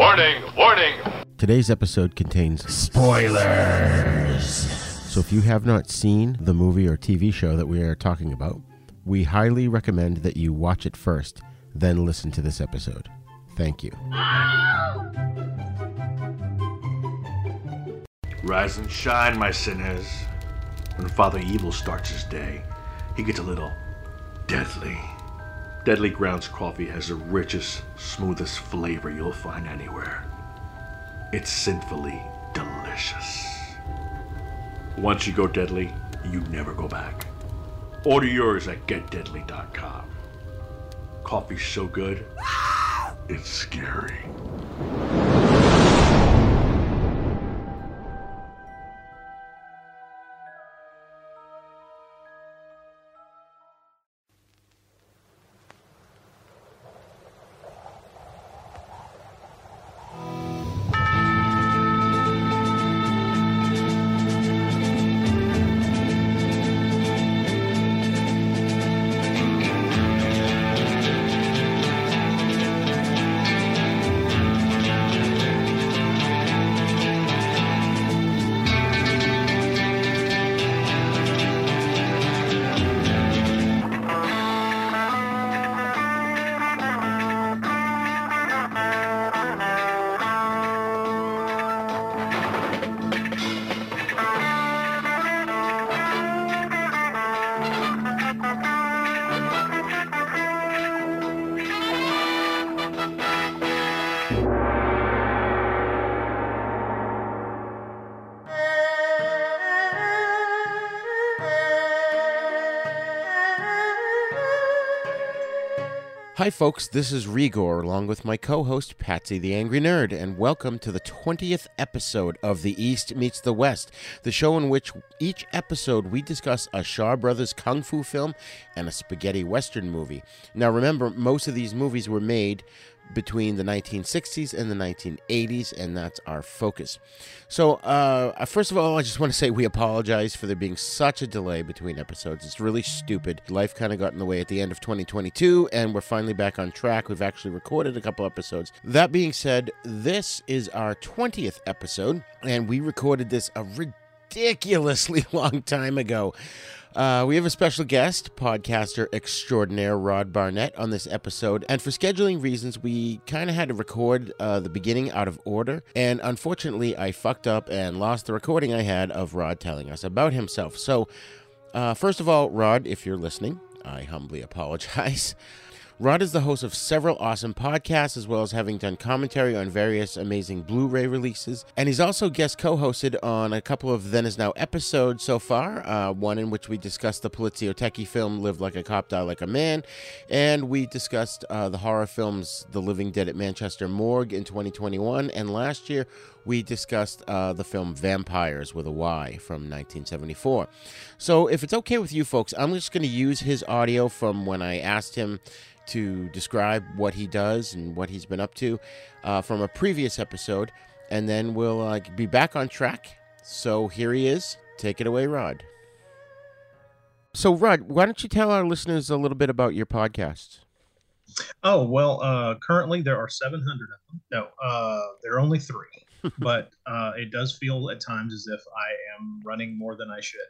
Warning, warning. Today's episode contains spoilers. So if you have not seen the movie or TV show that we are talking about, we highly recommend that you watch it first, then listen to this episode. Thank you. Rise and shine, my sinners. When Father Evil starts his day, he gets a little deadly. Deadly Grounds coffee has the richest, smoothest flavor you'll find anywhere. It's sinfully delicious. Once you go deadly, you never go back. Order yours at getdeadly.com. Coffee's so good, it's scary. Hi, folks. This is Re-Gor, along with my co host, Patsy the Angry Nerd, and welcome to the 20th episode of The East Meets the West, the show in which each episode we discuss a Shaw Brothers kung fu film and a spaghetti western movie. Now, remember, most of these movies were made between the 1960s and the 1980s, and that's our focus. So, uh, first of all, I just want to say we apologize for there being such a delay between episodes. It's really stupid. Life kind of got in the way at the end of 2022, and we're finally back on track. We've actually recorded a couple episodes. That being said, this is our 20th episode, and we recorded this a ridiculously long time ago. Uh, we have a special guest, podcaster extraordinaire Rod Barnett, on this episode. And for scheduling reasons, we kind of had to record uh, the beginning out of order. And unfortunately, I fucked up and lost the recording I had of Rod telling us about himself. So, uh, first of all, Rod, if you're listening, I humbly apologize. Rod is the host of several awesome podcasts, as well as having done commentary on various amazing Blu ray releases. And he's also guest co hosted on a couple of Then Is Now episodes so far, uh, one in which we discussed the poliziotteschi film Live Like a Cop, Die Like a Man, and we discussed uh, the horror films The Living Dead at Manchester Morgue in 2021. And last year, we discussed uh, the film Vampires with a Y from 1974. So, if it's okay with you folks, I'm just going to use his audio from when I asked him to describe what he does and what he's been up to uh, from a previous episode, and then we'll uh, be back on track. So here he is. Take it away, Rod. So, Rod, why don't you tell our listeners a little bit about your podcast? Oh well, uh, currently there are 700 of them. No, uh, there are only three, but uh, it does feel at times as if I am running more than I should.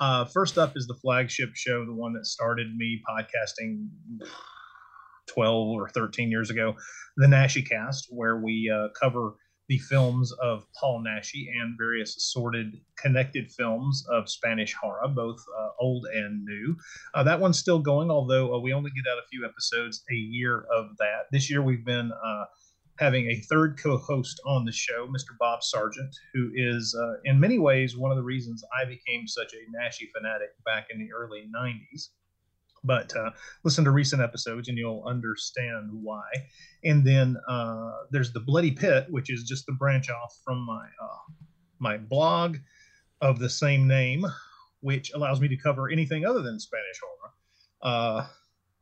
Uh, first up is the flagship show, the one that started me podcasting 12 or 13 years ago, the Naschy Cast, where we uh, cover the films of Paul Naschy and various assorted connected films of Spanish horror, both uh, old and new. Uh, that one's still going, although uh, we only get out a few episodes a year of that. This year we've been uh, having a third co-host on the show, Mr. Bob Sargent, who is uh, in many ways one of the reasons I became such a Naschy fanatic back in the early 90s but uh, listen to recent episodes and you'll understand why. And then uh, there's the Bloody Pit, which is just the branch off from my uh, my blog of the same name, which allows me to cover anything other than Spanish horror, uh,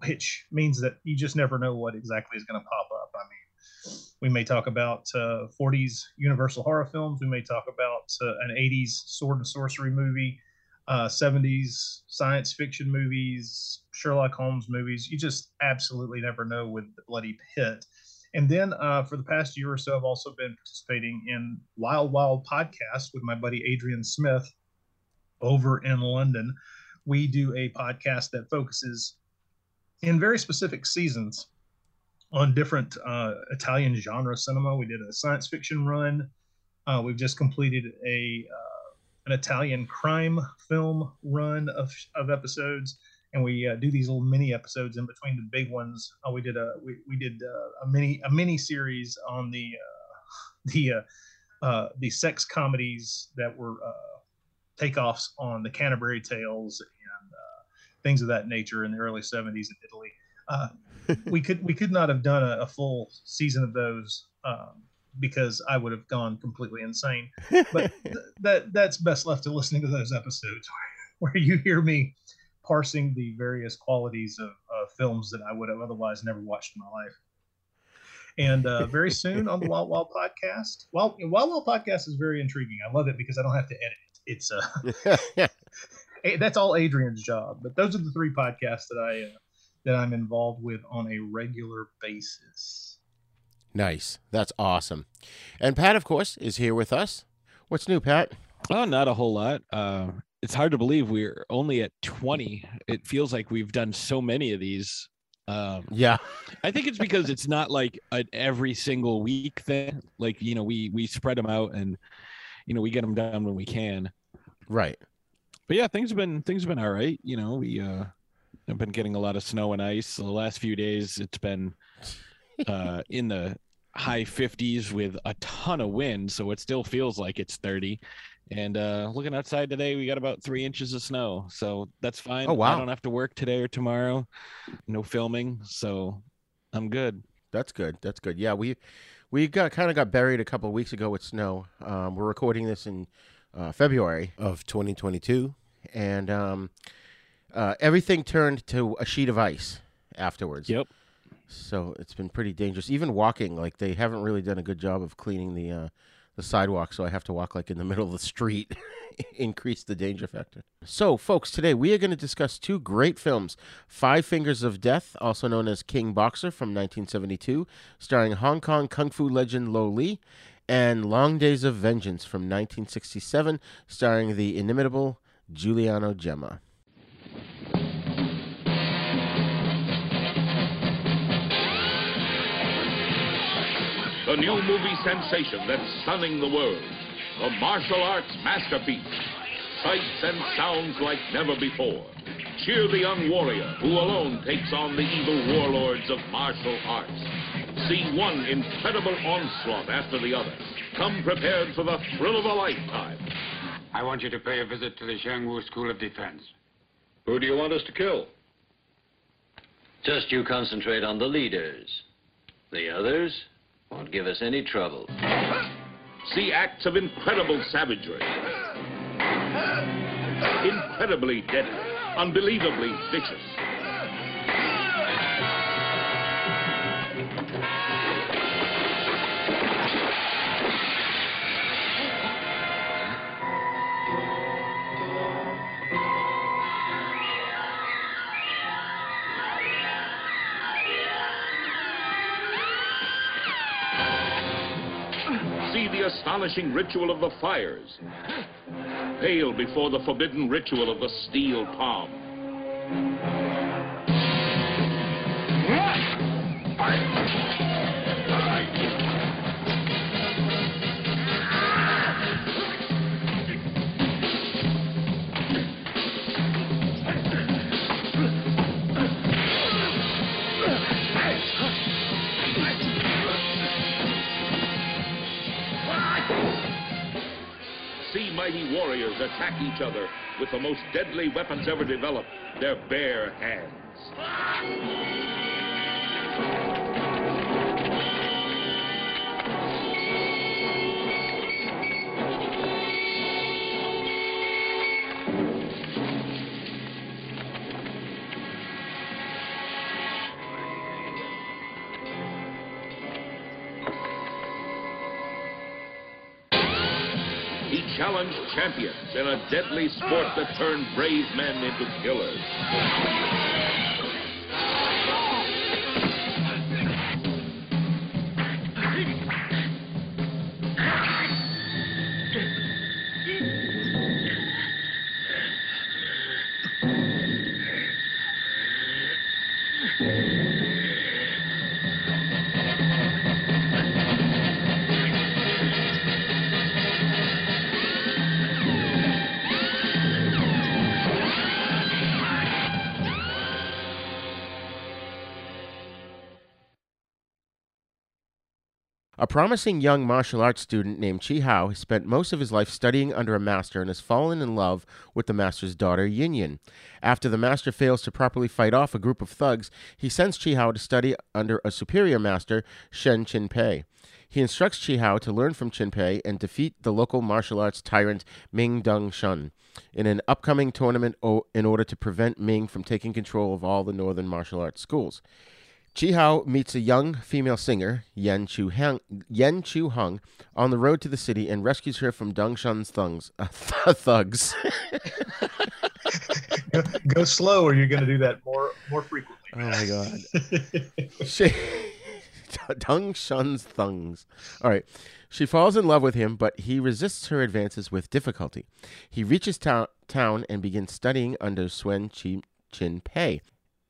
which means that you just never know what exactly is going to pop up. I mean, we may talk about 40s uh, Universal horror films. We may talk about uh, an 80s sword and sorcery movie uh, 70s science fiction movies, Sherlock Holmes movies. You just absolutely never know with the Bloody Pit. And then uh, for the past year or so, I've also been participating in Wild Wild podcast with my buddy Adrian Smith over in London. We do a podcast that focuses in very specific seasons on different uh, Italian genre cinema. We did a science fiction run. Uh, we've just completed a uh, an Italian crime film run of, of episodes and we uh, do these little mini episodes in between the big ones. Uh, we did a we, we did uh, a mini a mini series on the uh, the uh, uh, the sex comedies that were takeoffs on the Canterbury Tales and things of that nature in the early '70s in Italy. we could we could not have done a, a full season of those. Um, because I would have gone completely insane, but th- that that's best left to listening to those episodes where, where you hear me parsing the various qualities of uh, films that I would have otherwise never watched in my life. And uh, very soon on the Wild Wild podcast, Wild Wild Wild podcast is very intriguing. I love it because I don't have to edit. It. It's uh, that's all Adrian's job. But those are the three podcasts that I uh, that I'm involved with on a regular basis. Nice, that's awesome. And Pat, of course, is here with us. What's new, Pat? Oh, not a whole lot. Uh, it's hard to believe we're only at 20 it feels like we've done so many of these. Um, yeah. I think it's because it's not like an every single week thing. Like you know we we spread them out and you know we get them done when we can. Right. But yeah things have been things have been all right. You know we uh have been getting a lot of snow and ice. The last few days it's been uh in the high 50s with a ton of wind so it still feels like it's 30 and uh, looking outside today, we got about three inches of snow, so that's fine. Oh wow! I don't have to work today or tomorrow. No filming, so I'm good. That's good. That's good. Yeah, we we got kind of got buried a couple weeks ago with snow. Um, we're recording this in uh, February of 2022, and um, uh, everything turned to a sheet of ice afterwards. Yep. So it's been pretty dangerous. Even walking, like they haven't really done a good job of cleaning the uh, the sidewalk, so I have to walk like in the middle of the street, increase the danger factor. So, folks, today we are going to discuss two great films Five Fingers of Death, also known as King Boxer from 1972, starring Hong Kong kung fu legend Lo Lieh, and Long Days of Vengeance from 1967, starring the inimitable Giuliano Gemma. The new movie sensation that's stunning the world. The martial arts masterpiece. Sights and sounds like never before. Cheer the young warrior who alone takes on the evil warlords of martial arts. See one incredible onslaught after the other. Come prepared for the thrill of a lifetime. I want you to pay a visit to the Xiangwu School of Defense. Who do you want us to kill? Just you concentrate on the leaders. The others, won't give us any trouble. See acts of incredible savagery. Incredibly deadly. Unbelievably vicious. Astonishing ritual of the fires. Pale before the forbidden ritual of the steel palm. Mighty warriors attack each other with the most deadly weapons ever developed, their bare hands. Challenged champions in a deadly sport that turned brave men into killers. A promising young martial arts student named Chi Hao has spent most of his life studying under a master and has fallen in love with the master's daughter, Yin Yin. After the master fails to properly fight off a group of thugs, he sends Chi Hao to study under a superior master, Shen Chin Pei. He instructs Chi Hao to learn from Chin Pei and defeat the local martial arts tyrant Ming Dong Shun in an upcoming tournament in order to prevent Ming from taking control of all the northern martial arts schools. Hao meets a young female singer, Yen Chu, Hang, Yen Chu Hung, on the road to the city and rescues her from Dong Shun's thugs. Uh, thugs. go, go slow, or you're going to do that more more frequently. Oh my god. she, Dong Shun's thugs. All right. She falls in love with him, but he resists her advances with difficulty. He reaches to- town and begins studying under Suen Chi- Chin Pei.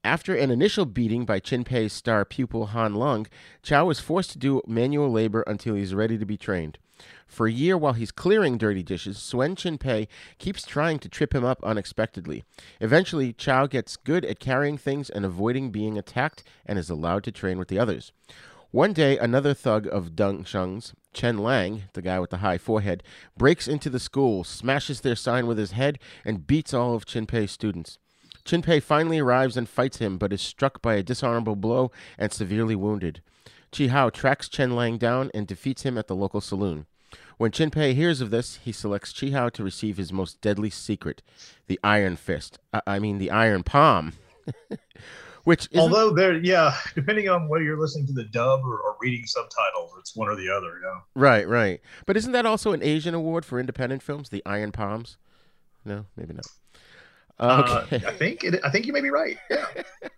After an initial beating by Chin Pei's star pupil Han Lung, Chow is forced to do manual labor until he's ready to be trained. For a year while he's clearing dirty dishes, Suen Chin Pei keeps trying to trip him up unexpectedly. Eventually, Chow gets good at carrying things and avoiding being attacked and is allowed to train with the others. One day, another thug of Deng Sheng's, Chen Lang, the guy with the high forehead, breaks into the school, smashes their sign with his head, and beats all of Chin Pei's students. Chin Pei finally arrives and fights him, but is struck by a dishonorable blow and severely wounded. Chi Hao tracks Chen Lang down and defeats him at the local saloon. When Chin Pei hears of this, he selects Chi Hao to receive his most deadly secret, the Iron Fist. I, I mean, the Iron Palm. Which Although there, yeah, depending on whether you're listening to the dub or, or reading subtitles, it's one or the other. Yeah. Right, right. But isn't that also an Asian award for independent films, the Iron Palms? No, maybe not. Uh, I think it, I think you may be right. Yeah.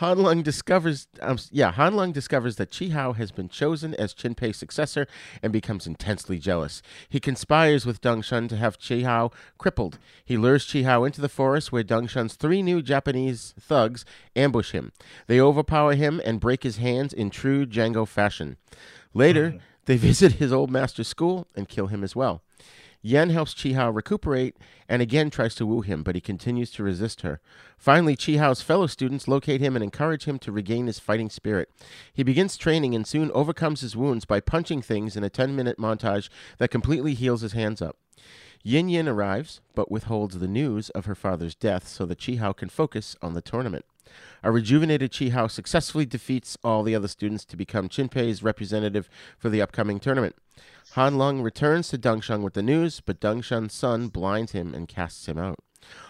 Han Lung discovers, um, yeah, Han Lung discovers that Chi Hao has been chosen as Chin Pei's successor and becomes intensely jealous. He conspires with Deng Shun to have Chi Hao crippled. He lures Chi Hao into the forest where Deng Shun's three new Japanese thugs ambush him. They overpower him and break his hands in true Django fashion. Later, they visit his old master's school and kill him as well. Yen helps Chi Hao recuperate and again tries to woo him, but he continues to resist her. Finally, Chi Hao's fellow students locate him and encourage him to regain his fighting spirit. He begins training and soon overcomes his wounds by punching things in a 10 minute montage that completely heals his hands up. Yin Yin arrives, but withholds the news of her father's death so that Chi Hao can focus on the tournament. A rejuvenated Chi Hao successfully defeats all the other students to become Chin Pei's representative for the upcoming tournament. Han Lung returns to Deng Sheng with the news, but Deng Sheng's son blinds him and casts him out.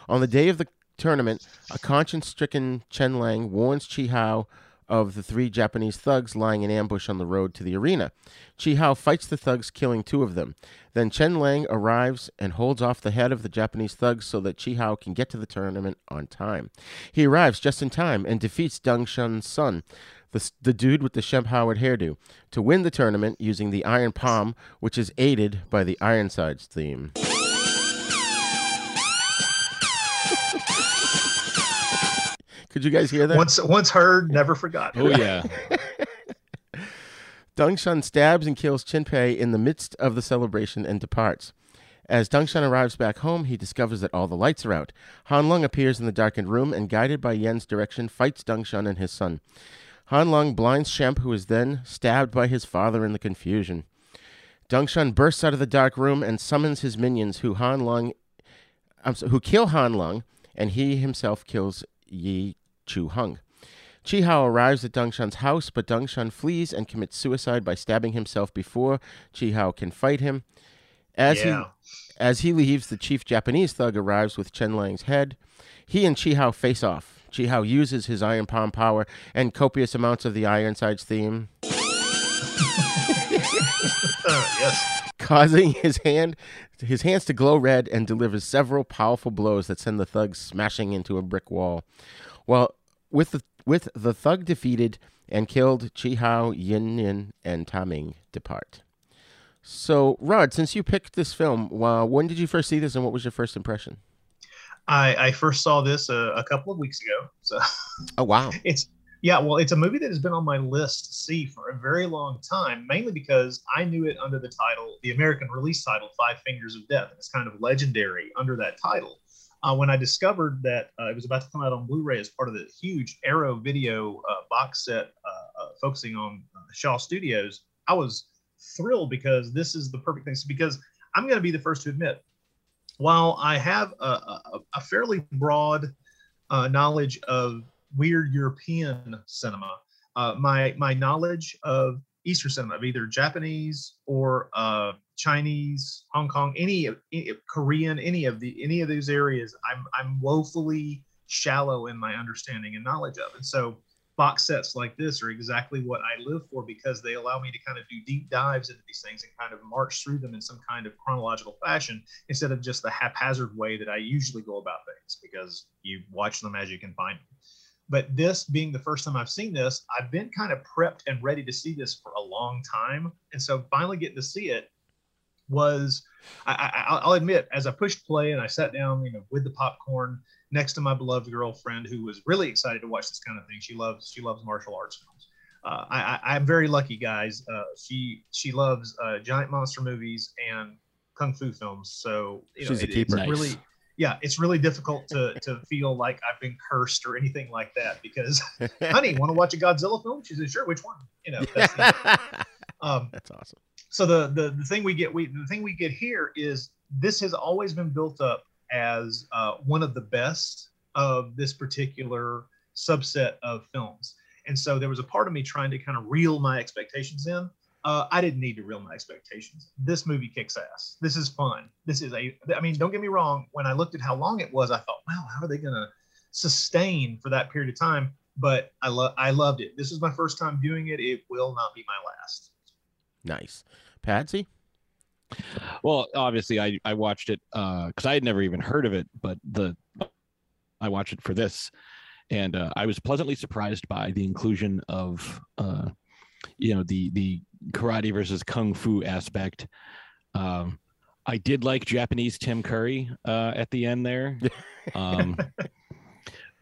On the day of the tournament, a conscience stricken Chen Lang warns Chi Hao of the three Japanese thugs lying in ambush on the road to the arena. Chi Hao fights the thugs, killing two of them. Then Chen Lang arrives and holds off the head of the Japanese thugs so that Chi Hao can get to the tournament on time. He arrives just in time and defeats Deng Shun's son, the, the dude with the Shemp Howard hairdo, to win the tournament using the Iron Palm, which is aided by the Ironsides theme. Could you guys hear that? Once once heard, never forgot. Oh yeah. Deng Shun stabs and kills Chin Pei in the midst of the celebration and departs. As Deng Shun arrives back home, he discovers that all the lights are out. Han Lung appears in the darkened room and, guided by Yen's direction, fights Deng Shun and his son. Han Lung blinds Shemp, who is then stabbed by his father in the confusion. Deng Shun bursts out of the dark room and summons his minions, who Han Lung, who kill Han Lung, and he himself kills Yi Chu Hung. Chi Hao arrives at Deng Shun's house, but Deng Shun flees and commits suicide by stabbing himself before Chi Hao can fight him. As Yeah. he as he leaves, the chief Japanese thug arrives with Chen Lang's head. He and Chi Hao face off. Chi Hao uses his Iron Palm power and copious amounts of the Ironsides theme, Uh, yes. causing his hand his hands to glow red and delivers several powerful blows that send the thugs smashing into a brick wall. Well, with the with the thug defeated and killed, Chi Hao, Yin Yin, and Taming depart. So, Rod, since you picked this film, uh, when did you first see this, and what was your first impression? I, I first saw this a, a couple of weeks ago. So Oh wow! it's yeah, well, it's a movie that has been on my list to see for a very long time, mainly because I knew it under the title, the American release title, Five Fingers of Death. It's kind of legendary under that title. Uh, when I discovered that uh, it was about to come out on Blu-ray as part of the huge Arrow Video uh, box set uh, uh, focusing on uh, Shaw Studios, I was thrilled because this is the perfect thing. Because I'm going to be the first to admit, while I have a, a, a fairly broad uh, knowledge of weird European cinema, uh, my my knowledge of Eastern cinema, of either Japanese or uh, Chinese, Hong Kong, any any, Korean, any of the any of those areas, I'm I'm woefully shallow in my understanding and knowledge of. And so box sets like this are exactly what I live for because they allow me to kind of do deep dives into these things and kind of march through them in some kind of chronological fashion instead of just the haphazard way that I usually go about things because you watch them as you can find them. But this being the first time I've seen this, I've been kind of prepped and ready to see this for a long time. And so finally getting to see it was, I, i'll admit, as I pushed play and I sat down, you know, with the popcorn next to my beloved girlfriend who was really excited to watch this kind of thing. She loves, she loves martial arts films. Uh, I, am very lucky, guys. Uh, she she loves uh, giant monster movies and kung fu films. So you know, she's it, a keeper. It's really, yeah, it's really difficult to to feel like I've been cursed or anything like that because, honey, want to watch a Godzilla film? She said, sure. Which one? You know, that's, the, um, that's awesome. So the, the the thing we get we the thing we get here is this has always been built up as uh, one of the best of this particular subset of films. And so there was a part of me trying to kind of reel my expectations in uh, I didn't need to reel my expectations. This movie kicks ass. This is fun. This is a, I mean, don't get me wrong. When I looked at how long it was, I thought, wow, how are they going to sustain for that period of time? But I love, I loved it. This is my first time viewing it. It will not be my last. Nice, Patsy. Well, obviously, I I watched it because uh, I had never even heard of it, but the I watched it for this, and uh, I was pleasantly surprised by the inclusion of uh, you know the the karate versus kung fu aspect. Um, I did like Japanese Tim Curry uh, at the end there. Um,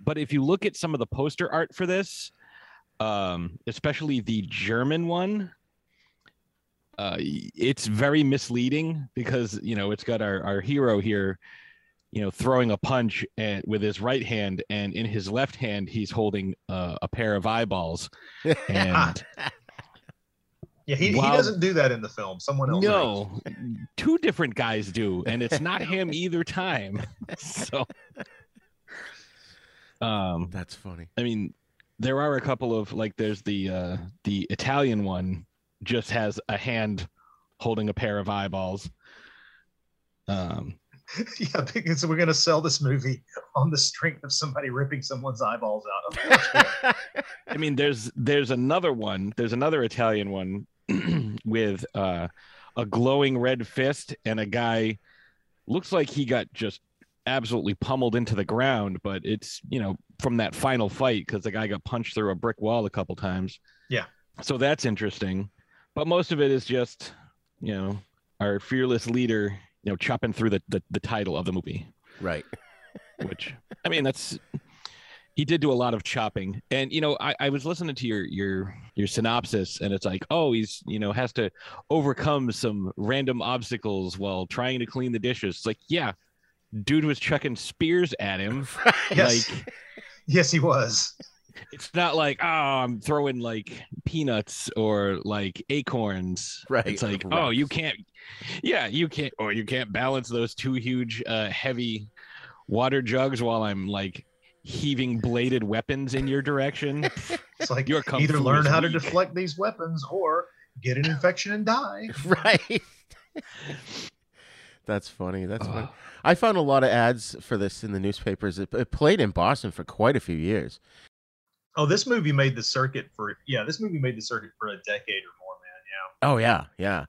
but if you look at some of the poster art for this, um, especially the German one, uh, it's very misleading because you know it's got our, our hero here, you know, throwing a punch and, with his right hand, and in his left hand he's holding uh, a pair of eyeballs, and yeah, he, he doesn't do that in the film. Someone else. No, two different guys do, and it's not him either time. So, um, that's funny. I mean, there are a couple of like, there's the uh, the Italian one just has a hand holding a pair of eyeballs. Um, yeah, because we're gonna sell this movie on the strength of somebody ripping someone's eyeballs out. Of I mean, there's there's another one. There's another Italian one with uh, a glowing red fist and a guy looks like he got just absolutely pummeled into the ground, but it's you know from that final fight because the guy got punched through a brick wall a couple times. Yeah. So that's interesting, but most of it is just you know our fearless leader you know chopping through the the, the title of the movie. Right. Which I mean that's he did do a lot of chopping and you know I, I was listening to your your your synopsis and it's like oh he's you know has to overcome some random obstacles while trying to clean the dishes it's like yeah dude was chucking spears at him yes. like yes he was it's not like oh i'm throwing like peanuts or like acorns right it's like right. oh you can't yeah you can't or you can't balance those two huge uh heavy water jugs while i'm like heaving bladed weapons in your direction. It's like Your either learn how weak. to deflect these weapons or get an infection and die. right. That's funny. That's uh. funny. I found a lot of ads for this in the newspapers. It, it, played in Boston for quite a few years. Oh, this movie made the circuit for yeah. This movie made the circuit for a decade or more, man. Yeah. Oh yeah, yeah.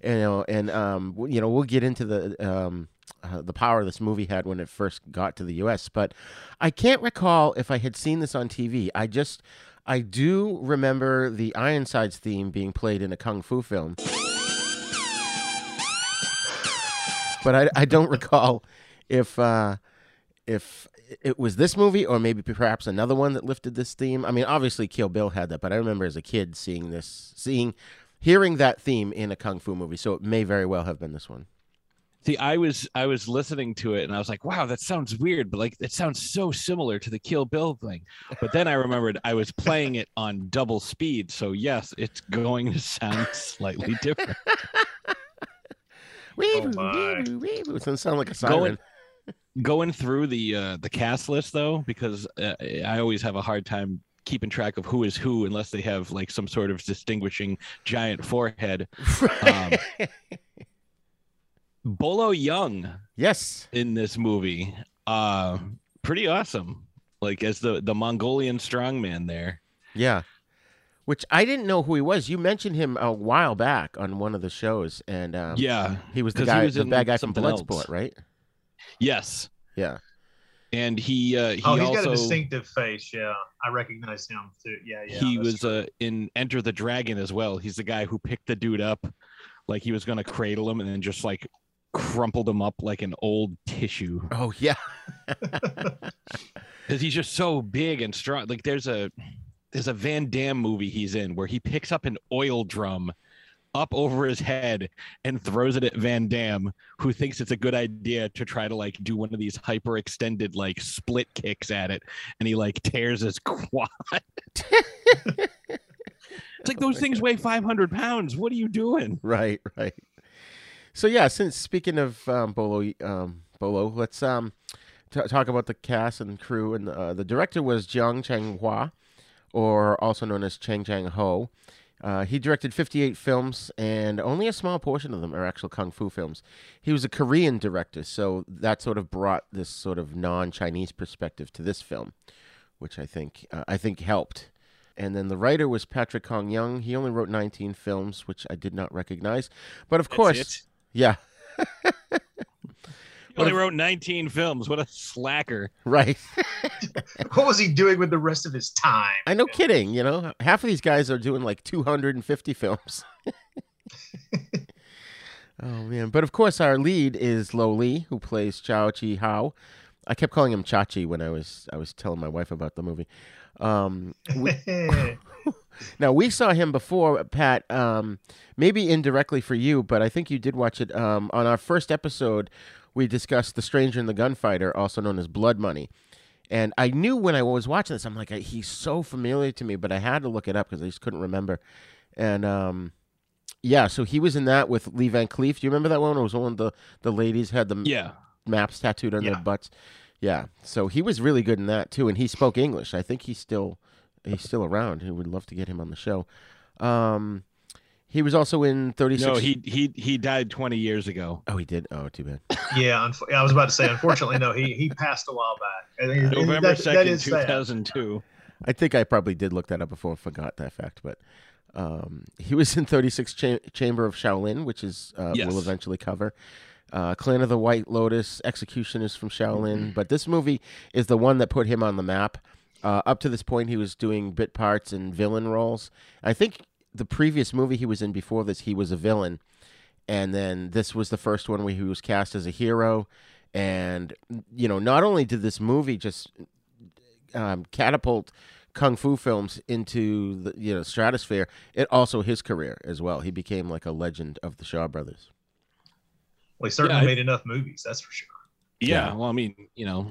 And, you know, and um, you know, we'll get into the um, uh, the power this movie had when it first got to the U.S. But I can't recall if I had seen this on TV. I just I do remember the Ironsides theme being played in a kung fu film, but I, I don't recall if uh, if it was this movie or maybe perhaps another one that lifted this theme. I mean, obviously Kill Bill had that, but I remember as a kid seeing this, seeing, hearing that theme in a kung fu movie. So it may very well have been this one. See, I was I was listening to it and I was like, wow, that sounds weird, but like it sounds so similar to the Kill Bill thing. But then I remembered I was playing it on double speed, so yes, it's going to sound slightly different. Weeboo, oh, my. weeboo, weeboo. It doesn't sound like a siren. Going going through the uh, the cast list though, because uh, I always have a hard time keeping track of who is who unless they have like some sort of distinguishing giant forehead. Um, Bolo Yeung yes. in this movie. Uh pretty awesome. Like as the the Mongolian strongman there. Yeah. Which I didn't know who he was. You mentioned him a while back on one of the shows, and um, yeah. he was the 'cause he guy, was the bad guy from else. Bloodsport, right? Yes. Yeah. And he uh he oh, he's also got a distinctive face. Yeah, I recognize him too. Yeah, yeah. he was uh in Enter the Dragon as well. He's the guy who picked the dude up like he was gonna cradle him and then just like crumpled him up like an old tissue. Oh yeah. because he's just so big and strong. Like there's a there's a Van Damme movie he's in where he picks up an oil drum up over his head and throws it at Van Damme, who thinks it's a good idea to try to like do one of these hyper extended like split kicks at it, and he like tears his quad. it's like those things weigh 500 pounds. What are you doing? Right, right. So yeah, since speaking of um, Bolo, um, Bolo, let's um, t- talk about the cast and crew. And uh, the director was Jiang Chang Hua, or also known as Chang Chang Ho. Uh, he directed 58 films, and only a small portion of them are actual kung fu films. He was a Korean director, so that sort of brought this sort of non-Chinese perspective to this film, which I think uh, I think helped. And then the writer was Patrick Hong Young. He only wrote 19 films, which I did not recognize. But of course, yeah, He only wrote 19 films. What a slacker. right. what was he doing with the rest of his time? I know, kidding. You know, half of these guys are doing like 250 films. oh man! But of course, our lead is Lo Lieh, who plays Chao Chi Hao. I kept calling him Chachi when I was I was telling my wife about the movie. Um, we, now we saw him before, Pat. Um, maybe indirectly for you, but I think you did watch it um, on our first episode. We discussed the Stranger and the Gunfighter, also known as Blood Money. And I knew when I was watching this, I'm like, he's so familiar to me, but I had to look it up because I just couldn't remember. And um, yeah, so he was in that with Lee Van Cleef. Do you remember that one? It was one of the the ladies had the Yeah. maps tattooed on Yeah. their butts. Yeah, so he was really good in that too, and he spoke English. I think he's still he's still around. We would love to get him on the show. Um, he was also in Thirty Six. No, he he he died 20 years ago. Oh, he did. Oh, too bad. yeah, unf- I was about to say. Unfortunately, no. He he passed a while back. And November that- that 2nd, is sad. 2002. I think I probably did look that up before. I forgot that fact, but um, he was in Thirty Six Cha- Chamber of Shaolin, which is uh, Yes. we'll eventually cover. Uh, Clan of the White Lotus, Executioners from Shaolin, Mm-hmm. but this movie is the one that put him on the map. Uh, up to this point, he was doing bit parts and villain roles. I think the previous movie he was in before this, he was a villain, and then this was the first one where he was cast as a hero. And you know, not only did this movie just um, catapult kung fu films into the you know stratosphere, it also his career as well. He became like a legend of the Shaw brothers. Well, he certainly Yeah, I- made enough movies. That's for sure. Yeah, Yeah. well, I mean, you know,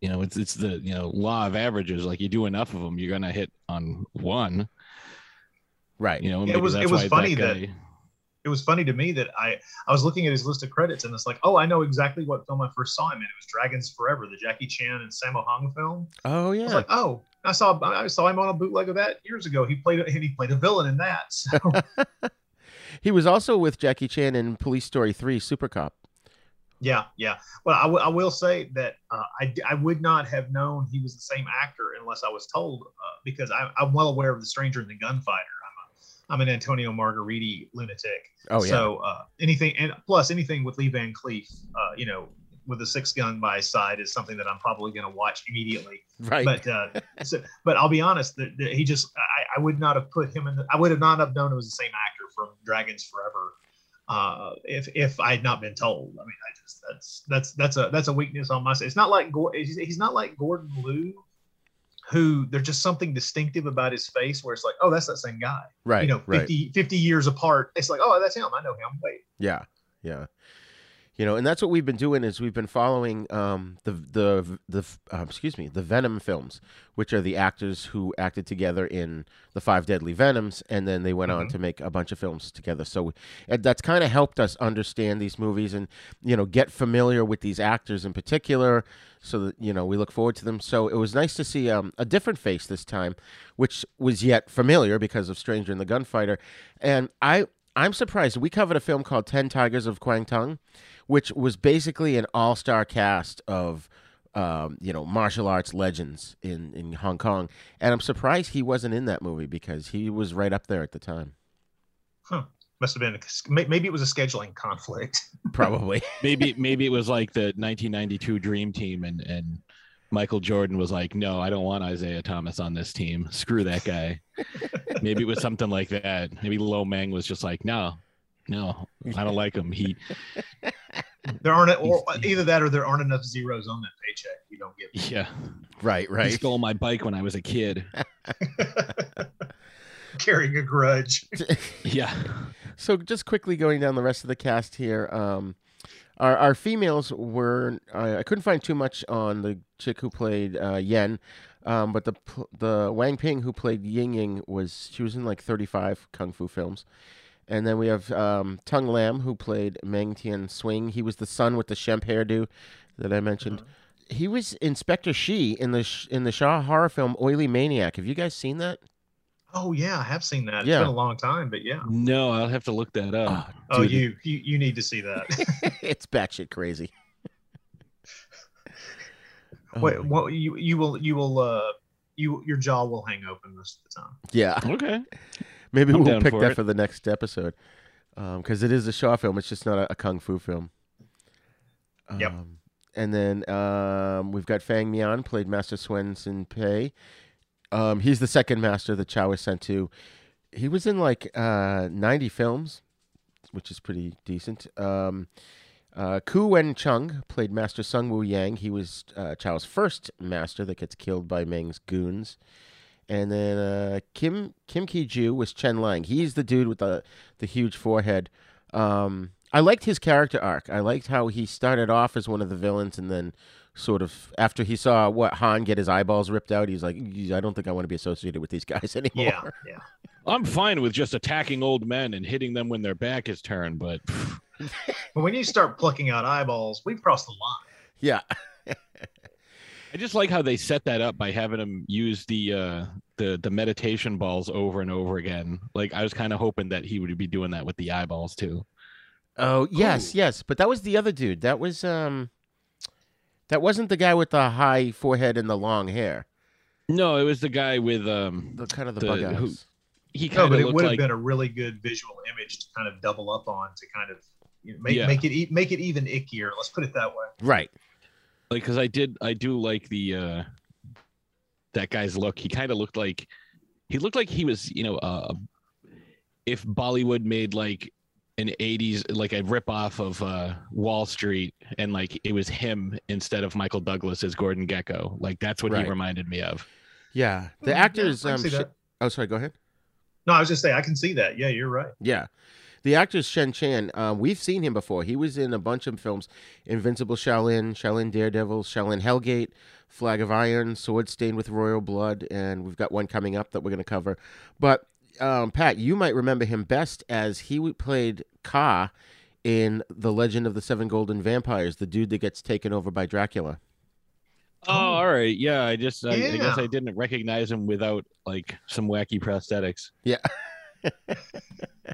you know, it's it's the you know law of averages. Like you do enough of them, you're gonna hit on one. Right. You know, It was- it was funny that- guy- It was funny to me that I I was looking at his list of credits and it's like, oh, I know exactly what film I first saw him in. It was Dragons Forever, the Jackie Chan and Sammo Hung film. Oh I was yeah. like, oh, I saw I saw him on a bootleg of that years ago. He played a- he played a villain in that. So he was also with Jackie Chan in Police Story Three, Super Cop. Yeah, yeah. Well, I, w- I will say that uh, I, d- I would not have known he was the same actor unless I was told, uh, because I, I'm well aware of The Stranger and the Gunfighter. I'm, an Antonio Margheriti lunatic. Oh yeah. So uh, anything, and plus anything with Lee Van Cleef, uh, you know, with a six gun by his side is something that I'm probably going to watch immediately. right. But uh, so, but I'll be honest, that, that he just I, I would not have put him in. The, I would have not have known it was the same actor from Dragons Forever uh, if if I had not been told. I mean, I just that's that's that's a that's a weakness on my side. It's not like Gor- he's, he's not like Gordon Liu, who there's just something distinctive about his face where it's like, oh, that's that same guy. right. You know, right. 50, 50 years apart. It's like, oh, that's him. I know him. Wait. Yeah, yeah. You know, and that's what we've been doing is we've been following um, the the the uh, excuse me the Venom films, which are the actors who acted together in the Five Deadly Venoms, and then they went on Mhm. to make a bunch of films together. So and that's kind of helped us understand these movies and you know get familiar with these actors in particular, so that you know we look forward to them. So it was nice to see um, a different face this time, which was yet familiar because of Stranger and the Gunfighter, and I. I'm surprised. We covered a film called Ten Tigers of Kwangtung, which was basically an all-star cast of um, you know martial arts legends in in Hong Kong, and I'm surprised he wasn't in that movie because he was right up there at the time. Huh. Must have been maybe it was a scheduling conflict. Probably. maybe maybe it was like the 1992 Dream Team, and and Michael Jordan was like, "No, I don't want Isiah Thomas on this team. Screw that guy." maybe it was something like that. Maybe Lo Meng was just like, "No, no, I don't like him. He There aren't or either that or there aren't enough zeros on that paycheck. You don't get. yeah, right, he right. stole my bike when I was a kid." Carrying a grudge. Yeah, So just quickly going down the rest of the cast here. Um, our, our females were I I couldn't find too much on the chick who played uh, Yen, um, but the the Wang Ping who played Ying Ying was she was in like 35 kung fu films. And then we have um, Tung Lam who played Meng Tian Swing. He was the son with the Shemp hairdo that I mentioned. He was Inspector Shi in the in the Shaw horror film Oily Maniac. Have you guys seen that? Oh yeah, I have seen that. It's Yeah. been a long time, but yeah. no, I'll have to look that up. Oh, dude, you, you you need to see that. it's batshit crazy. Oh Wait, my- what you you will you will uh you your jaw will hang open most of the time. yeah. Okay, Maybe I'm we'll pick for that it. for the next episode, because it is a Shaw film. It's just not a, a kung fu film. Yep. Um, and then um, we've got Fang Mian, played Master Swenson Pei. Um, he's the second master that Chow was sent to. He was in like uh, 90 films, which is pretty decent. Um, uh, Ku Wen Chung played Master Sung Wu Yang. He was uh, Chow's first master that gets killed by Meng's goons. And then uh, Kim Kim Ki Ju was Chen Lang. He's the dude with the the huge forehead. Um, I liked his character arc. I liked how he started off as one of the villains, and then sort of after he saw what Han get his eyeballs ripped out, he's like, I don't think I want to be associated with these guys anymore. Yeah, yeah. I'm fine with just attacking old men and hitting them when their back is turned, but But when you start plucking out eyeballs, we've crossed the line. yeah, I just like how they set that up by having him use the uh the the meditation balls over and over again. Like I was kind of hoping that he would be doing that with the eyeballs too. Oh yes, yes, but that was the other dude. That was um, that wasn't the guy with the high forehead and the long hair. No, it was the guy with um The kind of the, The- bug who- eyes. he No, kind but of it would have like been a really good visual image to kind of double up on to kind of you know, make Yeah. make it e- make it even ickier. Let's put it that way. Right. like because I did I do like the uh that guy's look. He kind of looked like he looked like he was you know uh if Bollywood made like an 80s like a rip off of uh Wall Street and like it was him instead of Michael Douglas as Gordon Gekko. Like that's what Right. he reminded me of. Yeah. The Hmm, actors. yeah, um, Sh- oh, sorry. Go ahead. No, I was just saying I can see that. Yeah, you're right. Yeah. The actor is Shen Chan. Uh, we've seen him before. He was in a bunch of films Invincible Shaolin, Shaolin Daredevil, Shaolin Hellgate, Flag of Iron, Sword Stained with Royal Blood, and we've got one coming up that we're going to cover. But, um, Pat, you might remember him best as he played Ka in The Legend of the Seven Golden Vampires, the dude that gets taken over by Dracula. Oh, all right. Yeah, I just I, I guess I didn't recognize him without like some wacky prosthetics. Yeah.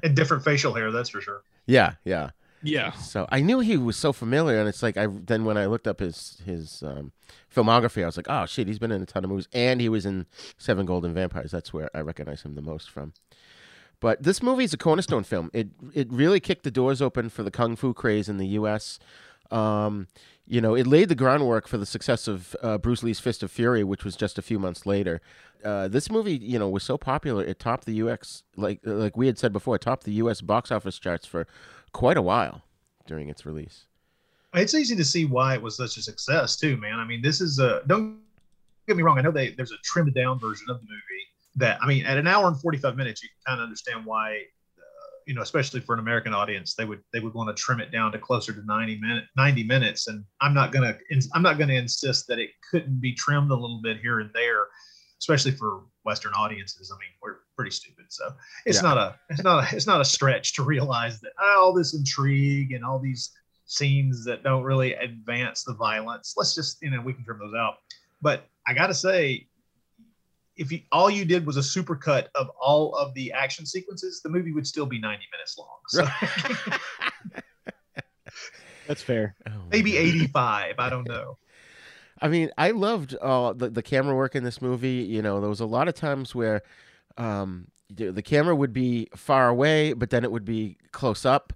And different facial hair, that's for sure. Yeah, yeah. Yeah. So I knew he was so familiar, and it's like I then when I looked up his his um, filmography, I was like, oh shit, he's been in a ton of movies, and he was in Seven Golden Vampires. That's where I recognize him the most from. But this movie is a cornerstone film. It it really kicked the doors open for the kung fu craze in the U.S. Um, you know, it laid the groundwork for the success of uh, Bruce Lee's Fist of Fury, which was just a few months later. Uh, this movie, you know, was so popular it topped the U.S. like like we had said before, topped the U.S. box office charts for quite a while during its release. It's easy to see why it was such a success too, man. I mean, this is a don't get me wrong. I know they there's a trimmed down version of the movie that I mean, at an hour and 45 minutes, you can kind of understand why uh, you know, especially for an American audience, they would they would want to trim it down to closer to 90 minute 90 minutes. And I'm not gonna I'm not gonna insist that it couldn't be trimmed a little bit here and there, especially for Western audiences. I mean, we're pretty stupid, so it's Yeah. not a it's not a it's not a stretch to realize that ah, all this intrigue and all these scenes that don't really advance the violence. Let's just you know we can trim those out. But I gotta say, if you, all you did was a supercut of all of the action sequences, the movie would still be 90 minutes long. So That's fair. Oh, maybe 85. I don't know. I mean, I loved uh, the the camera work in this movie. You know, there was a lot of times where um, the the camera would be far away, but then it would be close up.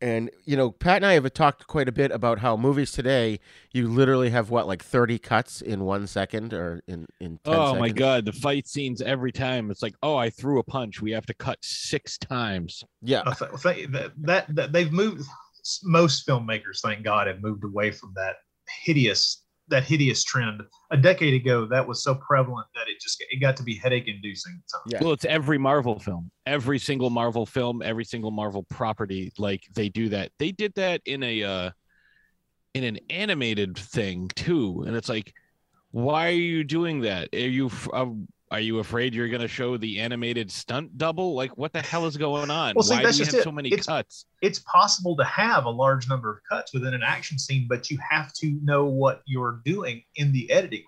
And you know, Pat and I have talked quite a bit about how movies today you literally have what like thirty cuts in one second or in in 10 Oh my god, the fight scenes every time. It's like, oh, I threw a punch. We have to cut six times. Yeah, th- th- that, that, that they've moved. Most filmmakers, thank God, have moved away from that hideous that hideous trend. A decade ago, that was so prevalent that it just it got to be headache inducing. at. Yeah. Well, it's every Marvel film. Every single Marvel film, every single Marvel property, like they do that. They did that in a uh in an animated thing too. And it's like, why are you doing that? Are you uh, are you afraid you're going to show the animated stunt double? Like what the hell is going on? Well, see, why do you have it. so many It's- cuts? it's possible to have a large number of cuts within an action scene, but you have to know what you're doing in the editing room.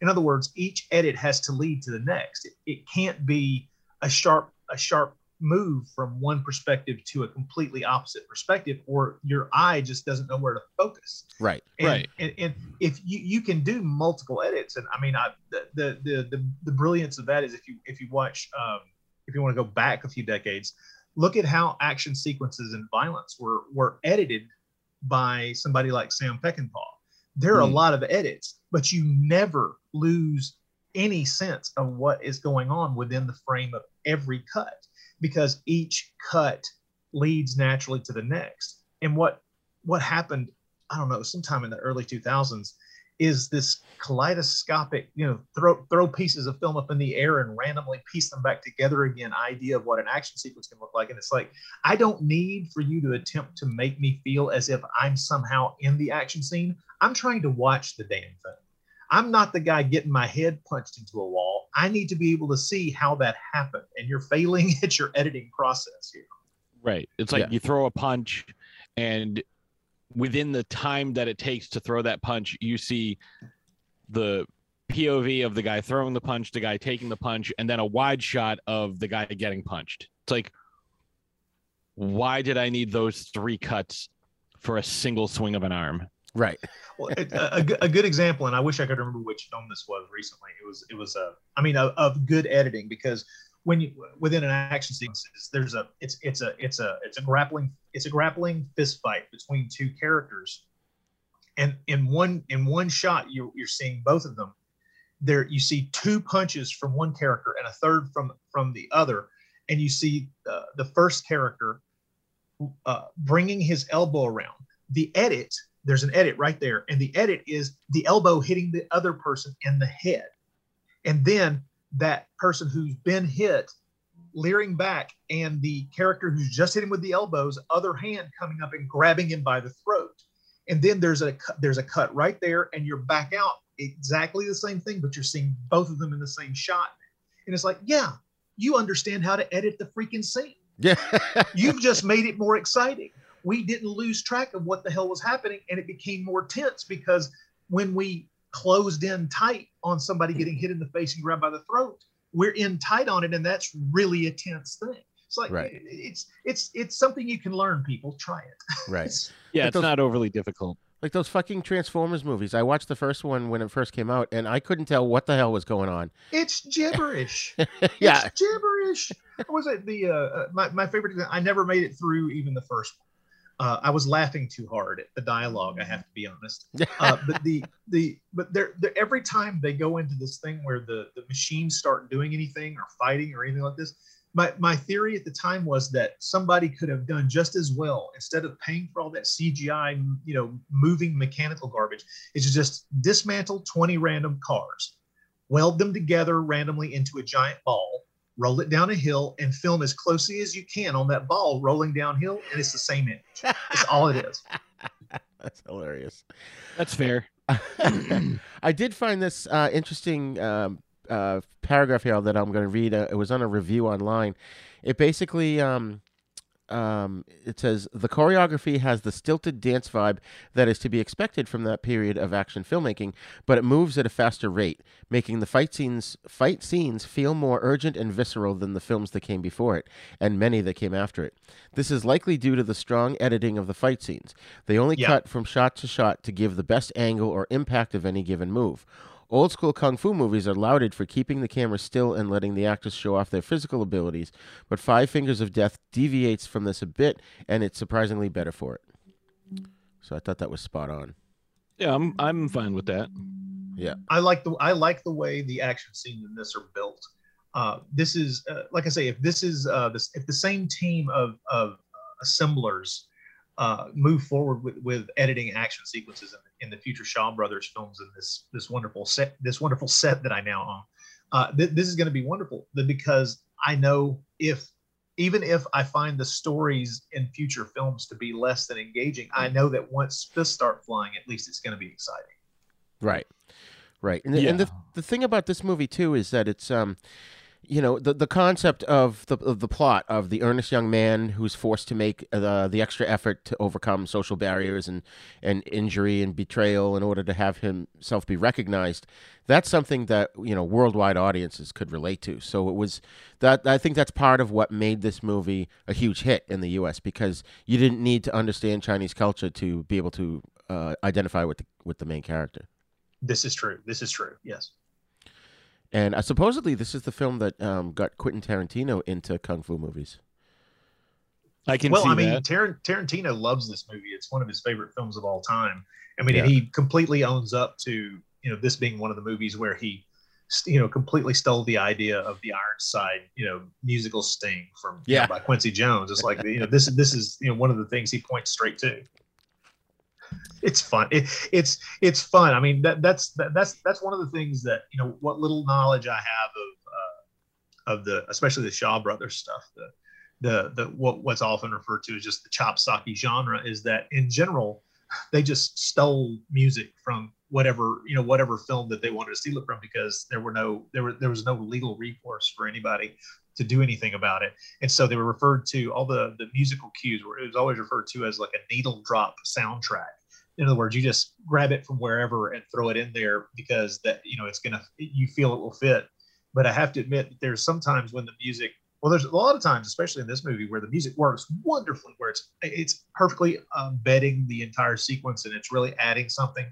In other words, each edit has to lead to the next. It, it can't be a sharp a sharp move from one perspective to a completely opposite perspective, or your eye just doesn't know where to focus. right. And, Right. And, and if you, you can do multiple edits, and I mean, I, the, the the the the brilliance of that is if you if you watch um, if you want to go back a few decades, look at how action sequences and violence were were edited by somebody like Sam Peckinpah. There are a Hmm. lot of edits, but you never lose any sense of what is going on within the frame of every cut because each cut leads naturally to the next. And what what happened, I don't know, sometime in the early 2000s is this kaleidoscopic, you know, throw throw pieces of film up in the air and randomly piece them back together again idea of what an action sequence can look like. And it's like, I don't need for you to attempt to make me feel as if I'm somehow in the action scene. I'm trying to watch the damn thing. I'm not the guy getting my head punched into a wall. I need to be able to see how that happened. And you're failing at your editing process here. Right. It's like Yeah. you throw a punch and within the time that it takes to throw that punch, you see the POV of the guy throwing the punch, the guy taking the punch, and then a wide shot of the guy getting punched. It's like, why did I need those three cuts for a single swing of an arm? Right. well, a, a good- a good example, and I wish I could remember which film this was recently. It was it was a I mean of, of good editing because when you within an action sequence, there's a it's it's a it's a it's a grappling it's a grappling fist fight between two characters, and in one in one shot you you're seeing both of them. There you see two punches from one character and a third from from the other, and you see uh, the first character uh, bringing his elbow around. The edit there's an edit right there and the edit is the elbow hitting the other person in the head and then that person who's been hit leering back and the character who's just hit him with the elbows other hand coming up and grabbing him by the throat and then there's a there's a cut right there and you're back out exactly the same thing but you're seeing both of them in the same shot and it's like yeah you understand how to edit the freaking scene Yeah. You've just made it more exciting. We didn't lose track of what the hell was happening, and it became more tense because when we closed in tight on somebody getting hit in the face and grabbed by the throat, we're in tight on it, and that's really a tense thing. It's like Right. it's it's it's something you can learn. People try it. right. It's- Yeah, Like it's those- not overly difficult. Like those fucking Transformers movies. I watched the first one when it first came out, and I couldn't tell what the hell was going on. It's gibberish. yeah. It's gibberish. What was it the uh, uh, my my favorite? I never made it through even the first one. Uh, I was laughing too hard at the dialogue. I have to be honest. Uh, but the the but they're, they're every time they go into this thing where the the machines start doing anything or fighting or anything like this. My, my theory at the time was that somebody could have done just as well instead of paying for all that CGI, you know, moving mechanical garbage. It's just dismantle 20 random cars, weld them together randomly into a giant ball, roll it down a hill, and film as closely as you can on that ball rolling downhill, and it's the same image. That's all it is. That's hilarious. That's fair. I did find this uh, interesting um, uh, paragraph here that I'm going to read. Uh, it was on a review online. It basically um, um, it says the choreography has the stilted dance vibe that is to be expected from that period of action filmmaking, but it moves at a faster rate, making the fight scenes fight scenes feel more urgent and visceral than the films that came before it, and many that came after it. This is likely due to the strong editing of the fight scenes. They only Yeah. cut from shot to shot to give the best angle or impact of any given move. Old school kung fu movies are lauded for keeping the camera still and letting the actors show off their physical abilities, but Five Fingers of Death deviates from this a bit, and it's surprisingly better for it. So I thought that was spot on. Yeah, I'm I'm fine with that. Yeah, I like the I like the way the action scenes in this are built. Uh, this is uh, like I say, if this is uh, this if the same team of of assemblers uh, move forward with, with editing action sequences in, in the future Shaw Brothers films in this this wonderful set this wonderful set that I now own, uh, th- this is going to be wonderful because I know if even if I find the stories in future films to be less than engaging, I know that once fists start flying, at least it's going to be exciting. Right. Right. And, the and the the thing about this movie too is that it's um you know the the concept of the of the plot of the earnest young man who's forced to make the the extra effort to overcome social barriers and and injury and betrayal in order to have himself be recognized that's something that you know worldwide audiences could relate to so it was that I think that's part of what made this movie a huge hit in the US because you didn't need to understand Chinese culture to be able to uh, identify with the, with the main character This is true. This is true. Yes. And uh, supposedly, this is the film that um, got Quentin Tarantino into kung fu movies. I can well, see I mean, that. Tar- Tarantino loves this movie. It's one of his favorite films of all time. I mean, Yeah. and he completely owns up to you know this being one of the movies where he, you know, completely stole the idea of the Ironside, you know, musical sting from you know, Yeah. by Quincy Jones. It's like you know this this is you know one of the things he points straight to. It's fun. It, it's it's fun. I mean that that's that, that's that's one of the things that you know what little knowledge I have of uh, of the especially the Shaw Brothers stuff. The the the what what's often referred to as just the chop socky genre is that in general they just stole music from whatever you know whatever film that they wanted to steal it from because there were no there were there was no legal recourse for anybody to do anything about it and so they were referred to all the the musical cues were it was always referred to as like a needle drop soundtrack in other words you just grab it from wherever and throw it in there because that you know it's gonna you feel it will fit but i have to admit that there's sometimes when the music well there's a lot of times especially in this movie where the music works wonderfully where it's it's perfectly um, embedding the entire sequence and it's really adding something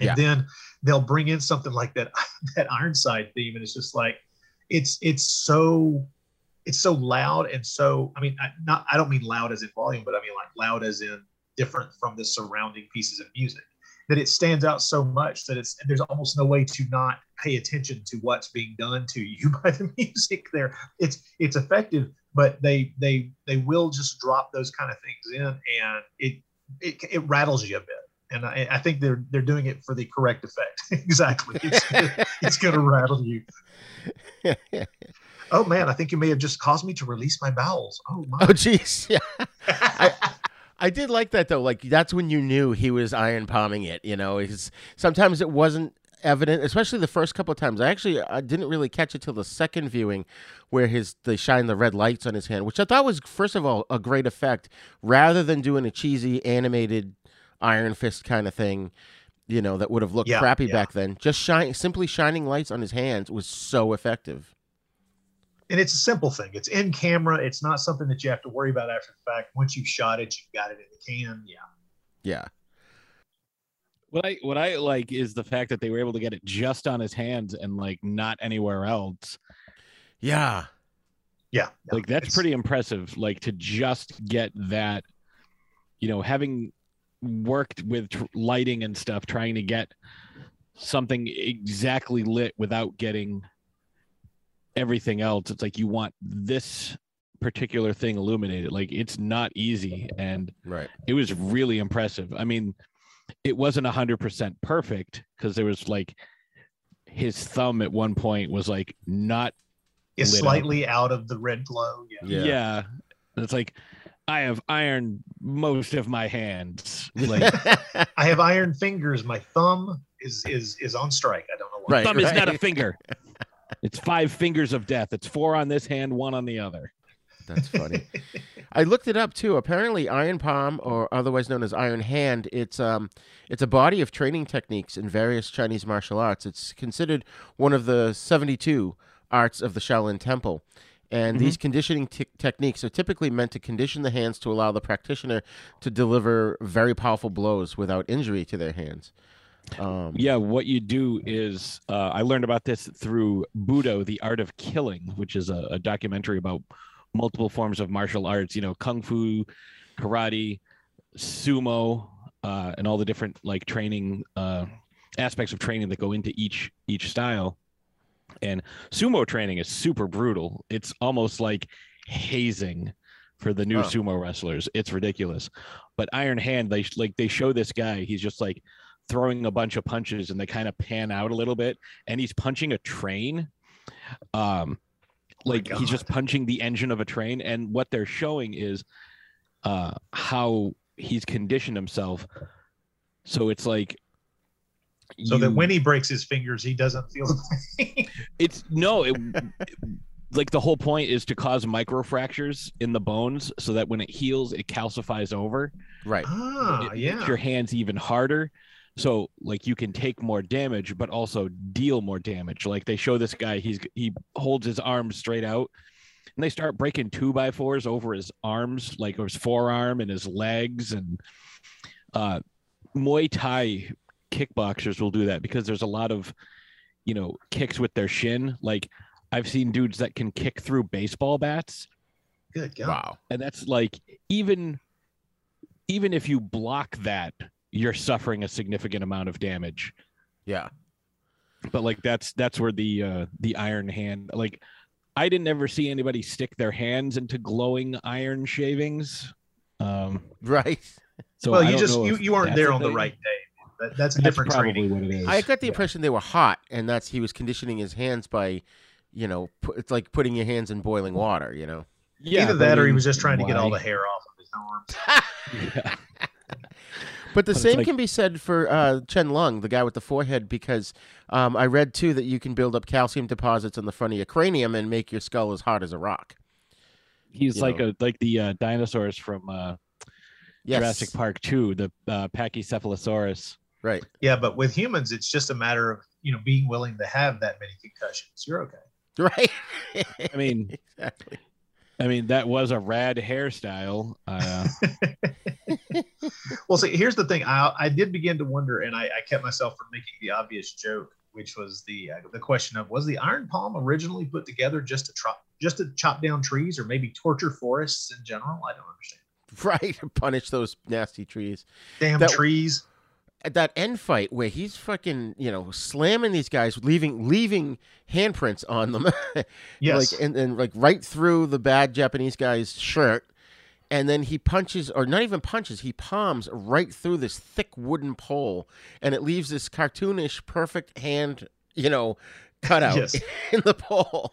and Yeah. then they'll bring in something like that that ironside theme and it's just like it's it's so it's so loud and so i mean I, not i don't mean loud as in volume but i mean like loud as in different from the surrounding pieces of music that it stands out so much that it's there's almost no way to not pay attention to what's being done to you by the music there. It's it's effective but they they they will just drop those kind of things in and it it, it rattles you a bit. And I, I think they're they're doing it for the correct effect. Exactly. It's, it's going to rattle you. Oh man i think you may have just caused me to release my bowels. Oh my. Oh, jeez. Yeah. I, did like that though. Like that's when you knew he was iron palming it. You know, because sometimes it wasn't evident, especially the first couple of times. I actually I didn't really catch it till the second viewing, where his they shine the red lights on his hand, which I thought was first of all a great effect, rather than doing a cheesy animated Iron Fist kind of thing. You know that would have looked Yeah, crappy yeah. back then. Just shine, simply shining lights on his hands was so effective. And it's a simple thing. It's in camera. It's not something that you have to worry about after the fact. Once you've shot it, you've got it in the can. Yeah. Yeah. What I what I like is the fact that they were able to get it just on his hands and like not anywhere else. Yeah. Yeah. yeah. Like that's It's- pretty impressive. Like to just get that, you know, having worked with tr- lighting and stuff, trying to get something exactly lit without getting everything else. It's like you want this particular thing illuminated. Like it's not easy, and Right. it was really impressive. I mean, it wasn't hundred percent perfect because there was like his thumb at one point was like not It's lit up. slightly out of the red glow. Yeah. Yeah. Yeah. It's like I have ironed most of my hands. Like I have iron fingers. My thumb is is is on strike. I don't know why. Right. thumb is not a finger. It's five fingers of death. It's four on this hand, one on the other. That's funny. I looked it up too. Apparently, Iron Palm, or otherwise known as Iron Hand, it's um, it's a body of training techniques in various Chinese martial arts. It's considered one of the seventy-two arts of the Shaolin Temple. And these conditioning t- techniques are typically meant to condition the hands to allow the practitioner to deliver very powerful blows without injury to their hands. Um, Yeah, what you do is uh, I learned about this through Budo, The Art of Killing, which is a, a documentary about multiple forms of martial arts, you know, kung fu, karate, sumo, uh, and all the different like training uh, aspects of training that go into each each style. And sumo training is super brutal. It's almost like hazing for the new sumo wrestlers. It's ridiculous. But Iron Hand, they like they show this guy. He's just like throwing a bunch of punches, and they kind of pan out a little bit, and he's punching a train. Um, my like he's just punching the engine of a train, and what they're showing is uh how he's conditioned himself. So it's like So that when he breaks his fingers, he doesn't feel the it's no, it, like the whole point is to cause microfractures in the bones so that when it heals, it calcifies over. right. ah, it yeah. makes your hands even harder. So like you can take more damage, but also deal more damage. Like they show this guy, he's he holds his arms straight out, and they start breaking two by fours over his arms, like his forearm and his legs, and uh, Muay Thai kickboxers will do that because there's a lot of, you know, kicks with their shin. Like I've seen dudes that can kick through baseball bats Good God. Wow. and that's like even even if you block that you're suffering a significant amount of damage Yeah. but like that's that's where the uh the iron hand like i didn't ever see anybody stick their hands into glowing iron shavings um Right. so well, you just you, you weren't there a on the thing. right day. That, that's a that's different probably training. what it is I got the Yeah. impression they were hot, and that's he was conditioning his hands by, you know, pu- it's like putting your hands in boiling water. You know. yeah Either that, I or he was just trying to get all the hair off of his arms. Yeah. But the But same like- can be said for uh, Chen Lung, the guy with the forehead, because um, I read too that you can build up calcium deposits on the front of your cranium and make your skull as hard as a rock. he's You like know. a like the uh, dinosaurs from uh Yes. jurassic park 2 the uh pachycephalosaurus Right. Yeah, but with humans, it's just a matter of you know being willing to have that many concussions. You're okay. Right. i mean exactly. I mean, that was a rad hairstyle. Uh, Well, see, here's the thing. I I did begin to wonder, and I, I kept myself from making the obvious joke, which was the uh, the question of was the iron palm originally put together just to chop just to chop down trees or maybe torture forests in general? I don't understand. Right. Punish those nasty trees. Damn That- trees. At that end fight where he's fucking, you know, slamming these guys, leaving leaving handprints on them. Yes. Like and, and like right through the bad Japanese guy's shirt. And then he punches, or not even punches, he palms right through this thick wooden pole, and it leaves this cartoonish, perfect hand, you know, cutout Yes. in the pole.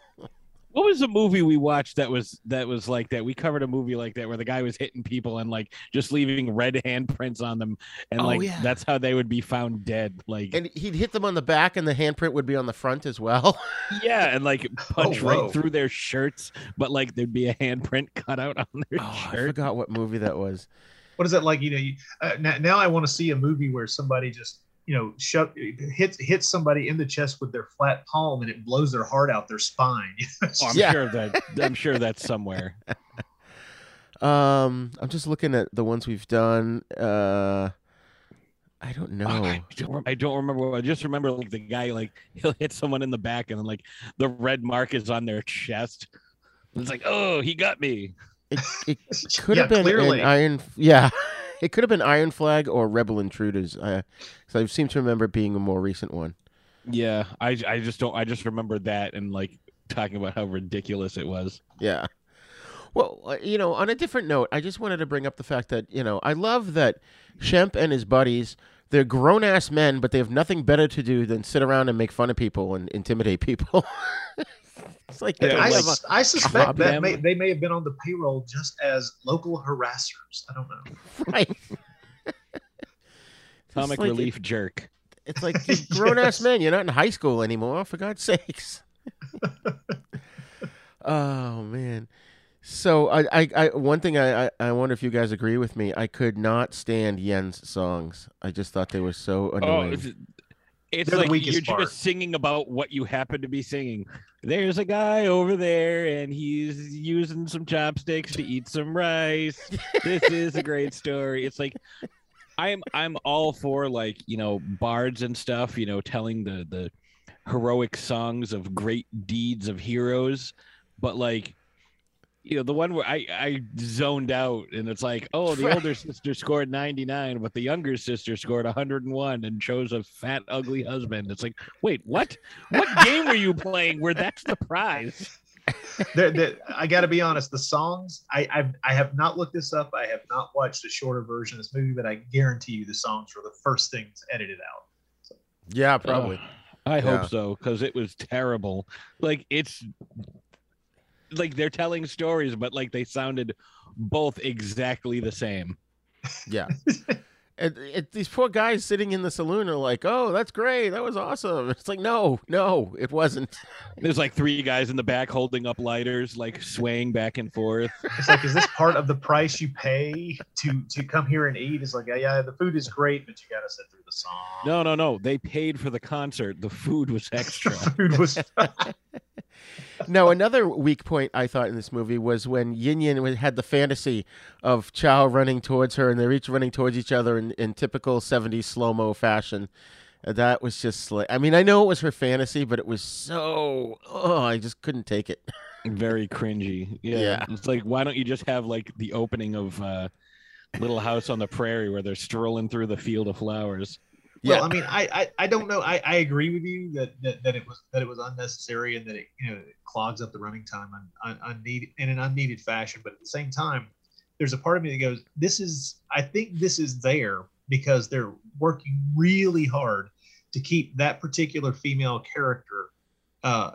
What was the movie we watched that was that was like that? We covered a movie like that where the guy was hitting people and like just leaving red handprints on them, and Oh, like yeah. that's how they would be found dead. Like And he'd hit them on the back, and the handprint would be on the front as well. yeah, and like punch Oh, right through their shirts, but like there'd be a handprint cut out on their Oh, I forgot what movie that was. What is that like? You know, you, uh, now, now I want to see a movie where somebody just you know shove, hits hits somebody in the chest with their flat palm and it blows their heart out their spine. Oh, I'm Yeah. sure that I'm sure that's somewhere. Um, I'm just looking at the ones we've done. Uh, I don't know. I don't, I don't remember. I just remember like the guy like he'll hit someone in the back and then like the red mark is on their chest. It's like, oh, he got me. It, it could Yeah, have been clearly. an Iron. Yeah, it could have been Iron Flag or Rebel Intruders. Uh, so I seem to remember it being a more recent one. Yeah, I I just don't. I just remember that and like talking about how ridiculous it was. Yeah. Well, uh, you know, on a different note, I just wanted to bring up the fact that, you know, I love that Shemp and his buddies, they're grown ass men, but they have nothing better to do than sit around and make fun of people and intimidate people. It's like, Yeah, I, have a- s- I suspect that may, they may have been on the payroll just as local harassers. I don't know. right. Comic like it- relief jerk. It's like you're grown ass Yes. man. You're not in high school anymore, for God's sakes. oh man. So I, I, I one thing I, I, I wonder if you guys agree with me. I could not stand Yen's songs. I just thought they were so Oh, annoying. it's, it's They're like you're part. just singing about what you happen to be singing. There's a guy over there, and he's using some chopsticks to eat some rice. this is a great story. It's like I'm I'm all for like you know bards and stuff. You know, telling the the heroic songs of great deeds of heroes, but like you know the one where I I zoned out and it's like oh the older sister scored 99 but the younger sister scored 101 and chose a fat ugly husband it's like wait what what game were you playing where that's the prize They're- they're- I got to be honest. The songs, I, I I have not looked this up. I have not watched a shorter version of this movie, but I guarantee you the songs were the first things edited out. yeah, probably. Ugh, I Yeah. hope so because it was terrible like it's like they're telling stories but like they sounded both exactly the same Yeah. and it, these poor guys sitting in the saloon are like, "Oh, that's great. That was awesome." It's like, no, no, it wasn't. there's like three guys in the back holding up lighters like swaying back and forth It's like, is this part of the price you pay to to come here and eat? It's like, yeah, yeah, the food is great, but you got to sit through the song. No, no, no. They paid for the concert. The food was extra. the food was. No, another weak point I thought in this movie was when Yin Yin had the fantasy of Chow running towards her, and they're each running towards each other in, in typical '70s slow mo fashion. Uh, That was just like, I mean, I know it was her fantasy, but it was so, oh, I just couldn't take it. Very cringy. Yeah. Yeah. It's like, why don't you just have like the opening of uh, Little House on the Prairie where they're strolling through the field of flowers? Yeah. Well, I mean, I, I, I don't know. I, I agree with you that, that, that it was that it was unnecessary and that it you know it clogs up the running time un, un, unneeded in an unneeded fashion. But at the same time, there's a part of me that goes, this is I think this is there because they're working really hard to keep that particular female character uh,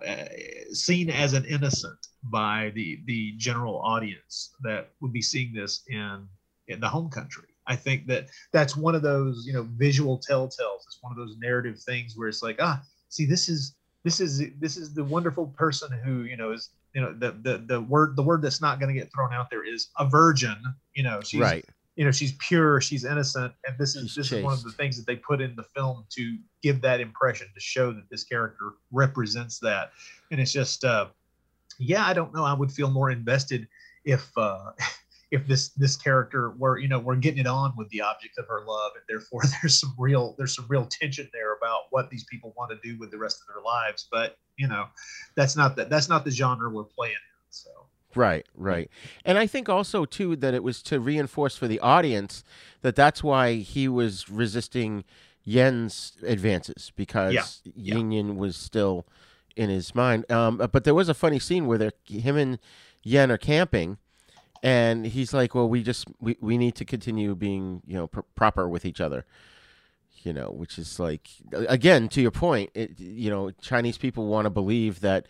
seen as an innocent by the the general audience that would be seeing this in in the home country. I think that that's one of those you know visual telltales. It's one of those narrative things where it's like ah, see this is this is this is the wonderful person who you know is you know the the the word the word that's not going to get thrown out there is a virgin. You know she's right. you know she's pure she's innocent and this is She's this is one of the things that they put in the film to give that impression to show that this character represents that and it's just uh yeah i don't know i would feel more invested if uh if this this character were you know we're getting it on with the object of her love and therefore there's some real there's some real tension there about what these people want to do with the rest of their lives but you know that's not that that's not the genre we're playing in so Right, right. And I think also too that it was to reinforce for the audience that that's why he was resisting Yen's advances because Yeah, Yin Yin was still in his mind. Um, but there was a funny scene where they're, him and Yen are camping, and he's like, "Well, we just we, we need to continue being you know pr- proper with each other." You know, which is like again to your point. It, you know, Chinese people want to believe that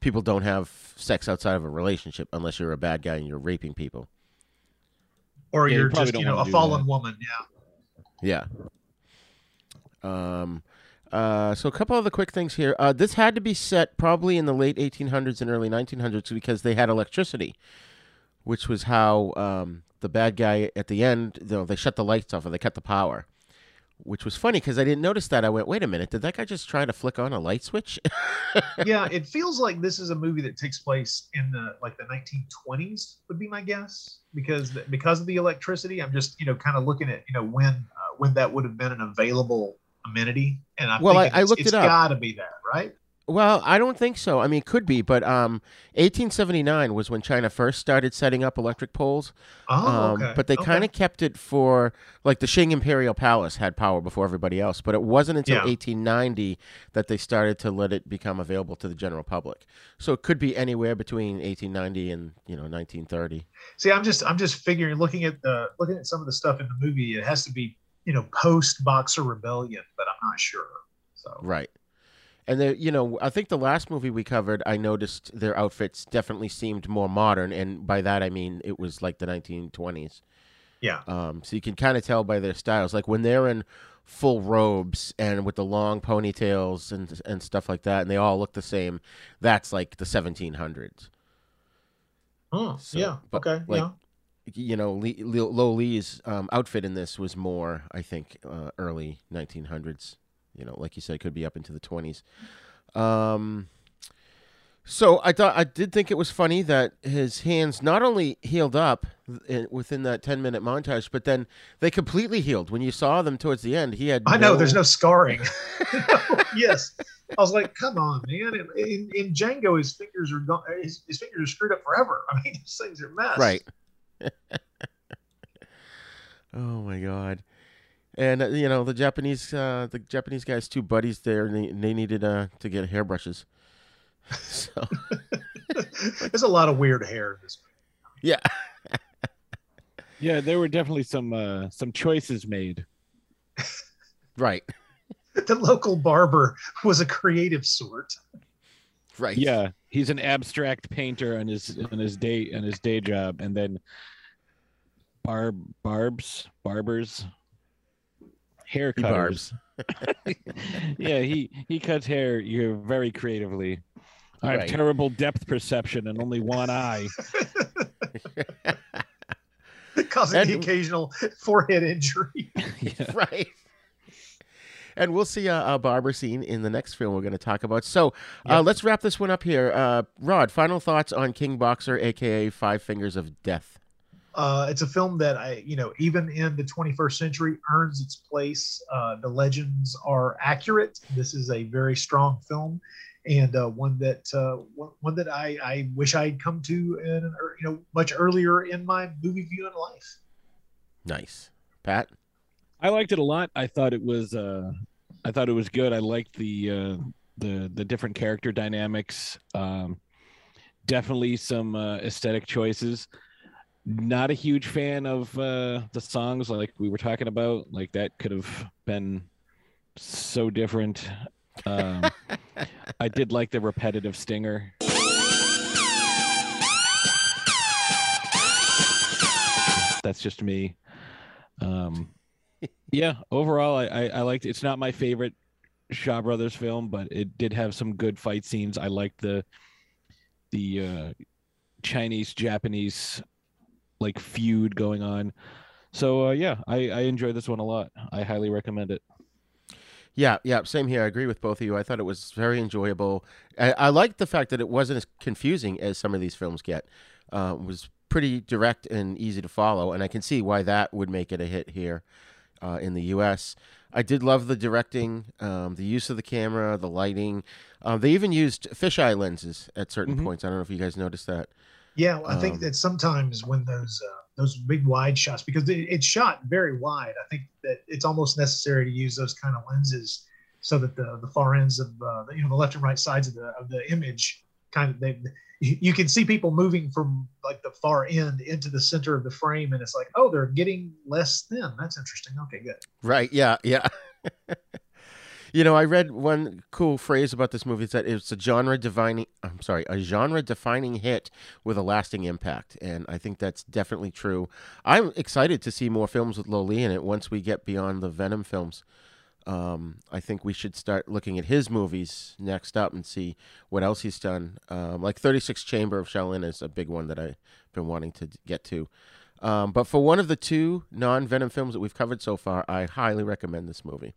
people don't have sex outside of a relationship unless you're a bad guy and you're raping people. or Yeah, you you're probably just you know a fallen that. woman yeah Yeah. Um. Uh. So a couple other quick things here. Uh. This had to be set probably in the late 1800s and early 1900s because they had electricity, which was how um the bad guy at the end. You know, they shut the lights off or they cut the power. Which was funny because I didn't notice that. I went, wait a minute, did that guy just try to flick on a light switch? yeah, it feels like this is a movie that takes place in the like the 1920s would be my guess because because of the electricity. I'm just you know kind of looking at you know when uh, when that would have been an available amenity, and I'm Well, I- I it's- looked it up. got to be that, right? Well, I don't think so. I mean, it could be, but um, 1879 was when China first started setting up electric poles. Oh, um, okay. But they okay. kind of kept it for like the Qing Imperial Palace had power before everybody else. But it wasn't until Yeah. 1890 that they started to let it become available to the general public. So it could be anywhere between 1890 and you know 1930. see. I'm just I'm just figuring looking at the looking at some of the stuff in the movie. It has to be you know post Boxer Rebellion, but I'm not sure. So Right. And they, you know, I think the last movie we covered, I noticed their outfits definitely seemed more modern, and by that I mean it was like the 1920s. Yeah. Um, so you can kind of tell by their styles, like when they're in full robes and with the long ponytails and and stuff like that, and they all look the same. That's like the 1700s. Oh, So, yeah. Okay. like, yeah. You know, Lee, Lo Lieh's um, outfit in this was more, I think, uh, early 1900s. You know, like you said, could be up into the 20s. Um, so I thought I did think it was funny that his hands not only healed up in, within that 10 minute montage, but then they completely healed. When you saw them towards the end, he had I know there's no scarring. yes. I was like, come on, man. In, in, in Django, his fingers are gone. His, his fingers are screwed up forever. I mean, these things are mess. Right. oh my god. And uh, you know the Japanese, uh, the Japanese guys, two buddies there, and they, they needed uh, to get hairbrushes. So There's a lot of weird hair yeah, Yeah, there were definitely some uh, some choices made. right, The local barber was a creative sort. right. Yeah, he's an abstract painter on his on his day on his day job, and then barb barbs barbers hair cutters. barbs. yeah, he he cuts hair you very creatively. I have Right. terrible depth perception and only one eye. causing the occasional forehead injury. yeah. right. And we'll see a, a barber scene in the next film we're going to talk about. So uh, let's wrap this one up here. Uh, Rod, final thoughts on King Boxer, aka Five Fingers of Death. Uh, it's a film that I, you know, even in the 21st century, earns its place. Uh, the legends are accurate. This is a very strong film, and uh, one that uh, one, one that I, I wish I'd come to in an, you know much earlier in my movie viewing life. Nice, Pat. I liked it a lot. I thought it was uh I thought it was good. I liked the uh the the different character dynamics. Um definitely some uh, aesthetic choices. Not a huge fan of uh the songs like we were talking about. Like that could have been so different. Um I did like the repetitive stinger. That's just me. Um yeah, overall, I, I, I liked. It's not my favorite Shaw Brothers film, but it did have some good fight scenes. I liked the the uh, Chinese Japanese like feud going on. So uh, yeah, I, I enjoyed this one a lot. I highly recommend it. Yeah, yeah, same here. I agree with both of you. I thought it was very enjoyable. I, I liked the fact that it wasn't as confusing as some of these films get. Uh, it was pretty direct and easy to follow, and I can see why that would make it a hit here uh, in the U.S. I did love the directing, um, the use of the camera, the lighting. Um, they even used fisheye lenses at certain Mhm. points. I don't know if you guys noticed that. Yeah, I think Um, that sometimes when those uh, those big wide shots, because it, it's shot very wide, I think that it's almost necessary to use those kind of lenses so that the the far ends of uh, the, you know the left and right sides of the of the image kind of they you can see people moving from like the far end into the center of the frame, and it's like, oh, they're getting less thin. That's interesting. Okay, good. Right. Yeah. Yeah. you know, I read one cool phrase about this movie. It's that it's a genre defining. I'm sorry, a genre defining hit with a lasting impact, and I think that's definitely true. I'm excited to see more films with Lo Lieh in it once we get beyond the Venom films. Um, I think we should start looking at his movies next up and see what else he's done. Um, like 36 Chamber of Shaolin is a big one that I've been wanting to get to. Um, but for one of the two non Venom films that we've covered so far, I highly recommend this movie.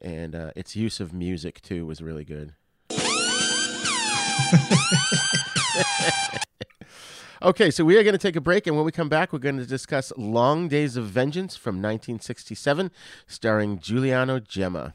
And uh, its use of music, too, was really good. okay, so we are going to take a break, and when we come back, we're going to discuss Long Days of Vengeance from 1967, starring Giuliano Gemma.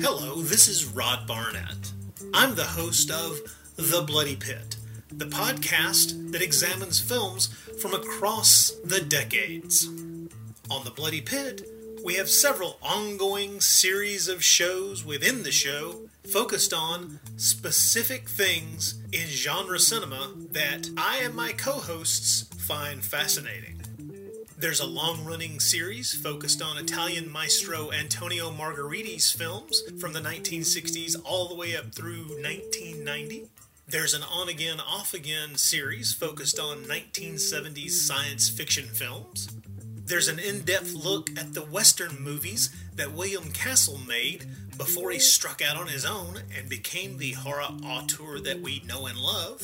Hello, this is Rod Barnett. I'm the host of The Bloody Pit, the podcast that examines films from across the decades. On The Bloody Pit, we have several ongoing series of shows within the show focused on specific things in genre cinema that I and my co hosts find fascinating. There's a long running series focused on Italian maestro Antonio Margheriti's films from the 1960s all the way up through 1990. There's an on again, off again series focused on 1970s science fiction films. There's an in depth look at the Western movies that William Castle made before he struck out on his own and became the horror auteur that we know and love.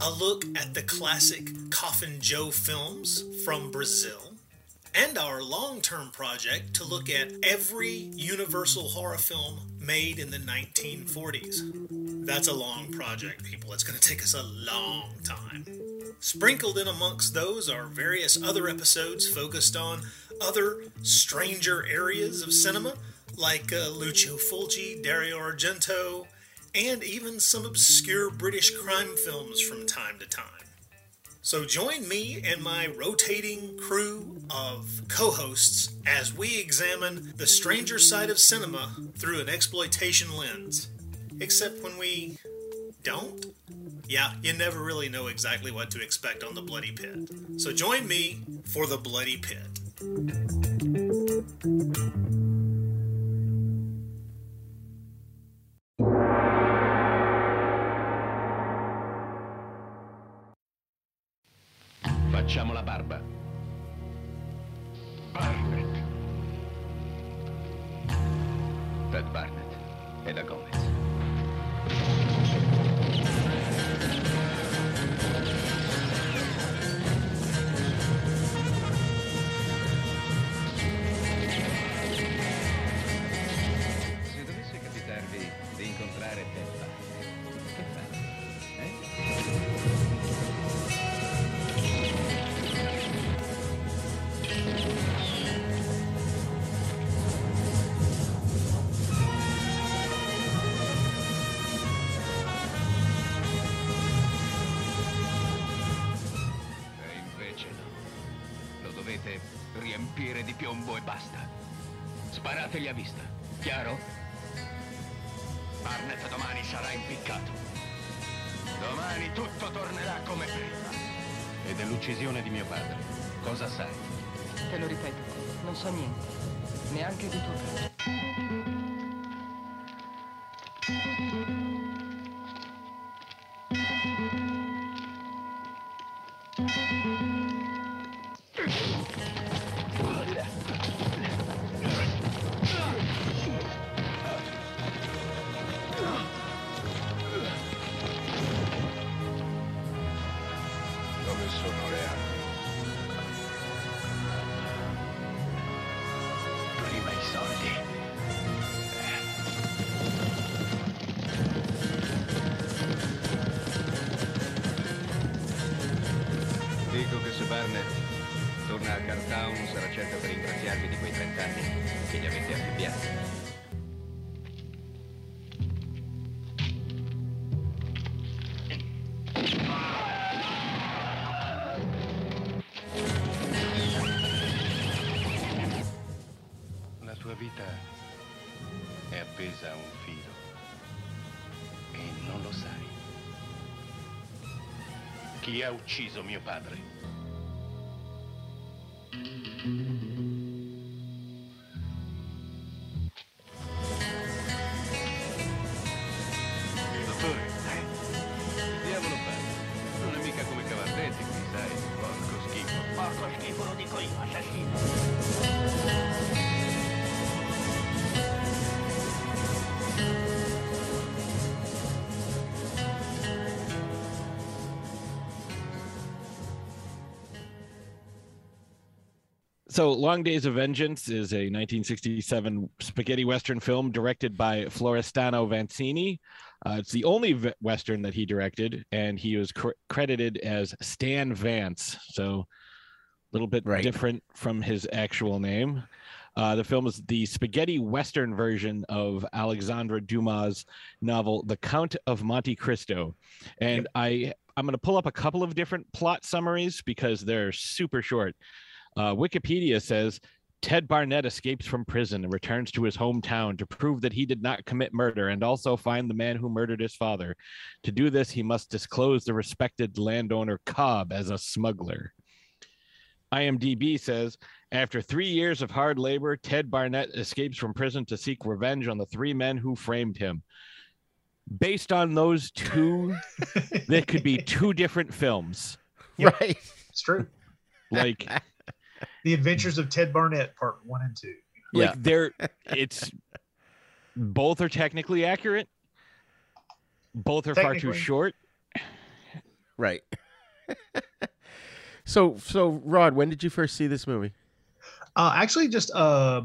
A look at the classic Coffin Joe films from Brazil. And our long term project to look at every Universal horror film made in the 1940s. That's a long project, people. It's going to take us a long time. Sprinkled in amongst those are various other episodes focused on other stranger areas of cinema, like uh, Lucio Fulci, Dario Argento, and even some obscure British crime films from time to time. So join me and my rotating crew of co hosts as we examine the stranger side of cinema through an exploitation lens. Except when we don't? Yeah, you never really know exactly what to expect on the Bloody Pit. So join me for the Bloody Pit. Facciamo la barba. Barnett. Ted Barnett e la Gomez. Chi ha ucciso mio padre? So, Long Days of Vengeance is a 1967 spaghetti western film directed by Florestano Vancini. Uh, it's the only v- western that he directed, and he was cr- credited as Stan Vance. So, a little bit Right. different from his actual name. Uh, the film is the spaghetti western version of Alexandre Dumas' novel *The Count of Monte Cristo*, and I I'm going to pull up a couple of different plot summaries because they're super short. Uh, Wikipedia says Ted Barnett escapes from prison and returns to his hometown to prove that he did not commit murder and also find the man who murdered his father. To do this, he must disclose the respected landowner Cobb as a smuggler. IMDb says after three years of hard labor, Ted Barnett escapes from prison to seek revenge on the three men who framed him. Based on those two, there could be two different films. Right. It's true. Like, The Adventures of Ted Barnett, part one and two. like Yeah. they're it's both are technically accurate. Both are far too short. Right. so so Rod, when did you first see this movie? Uh, actually, just uh,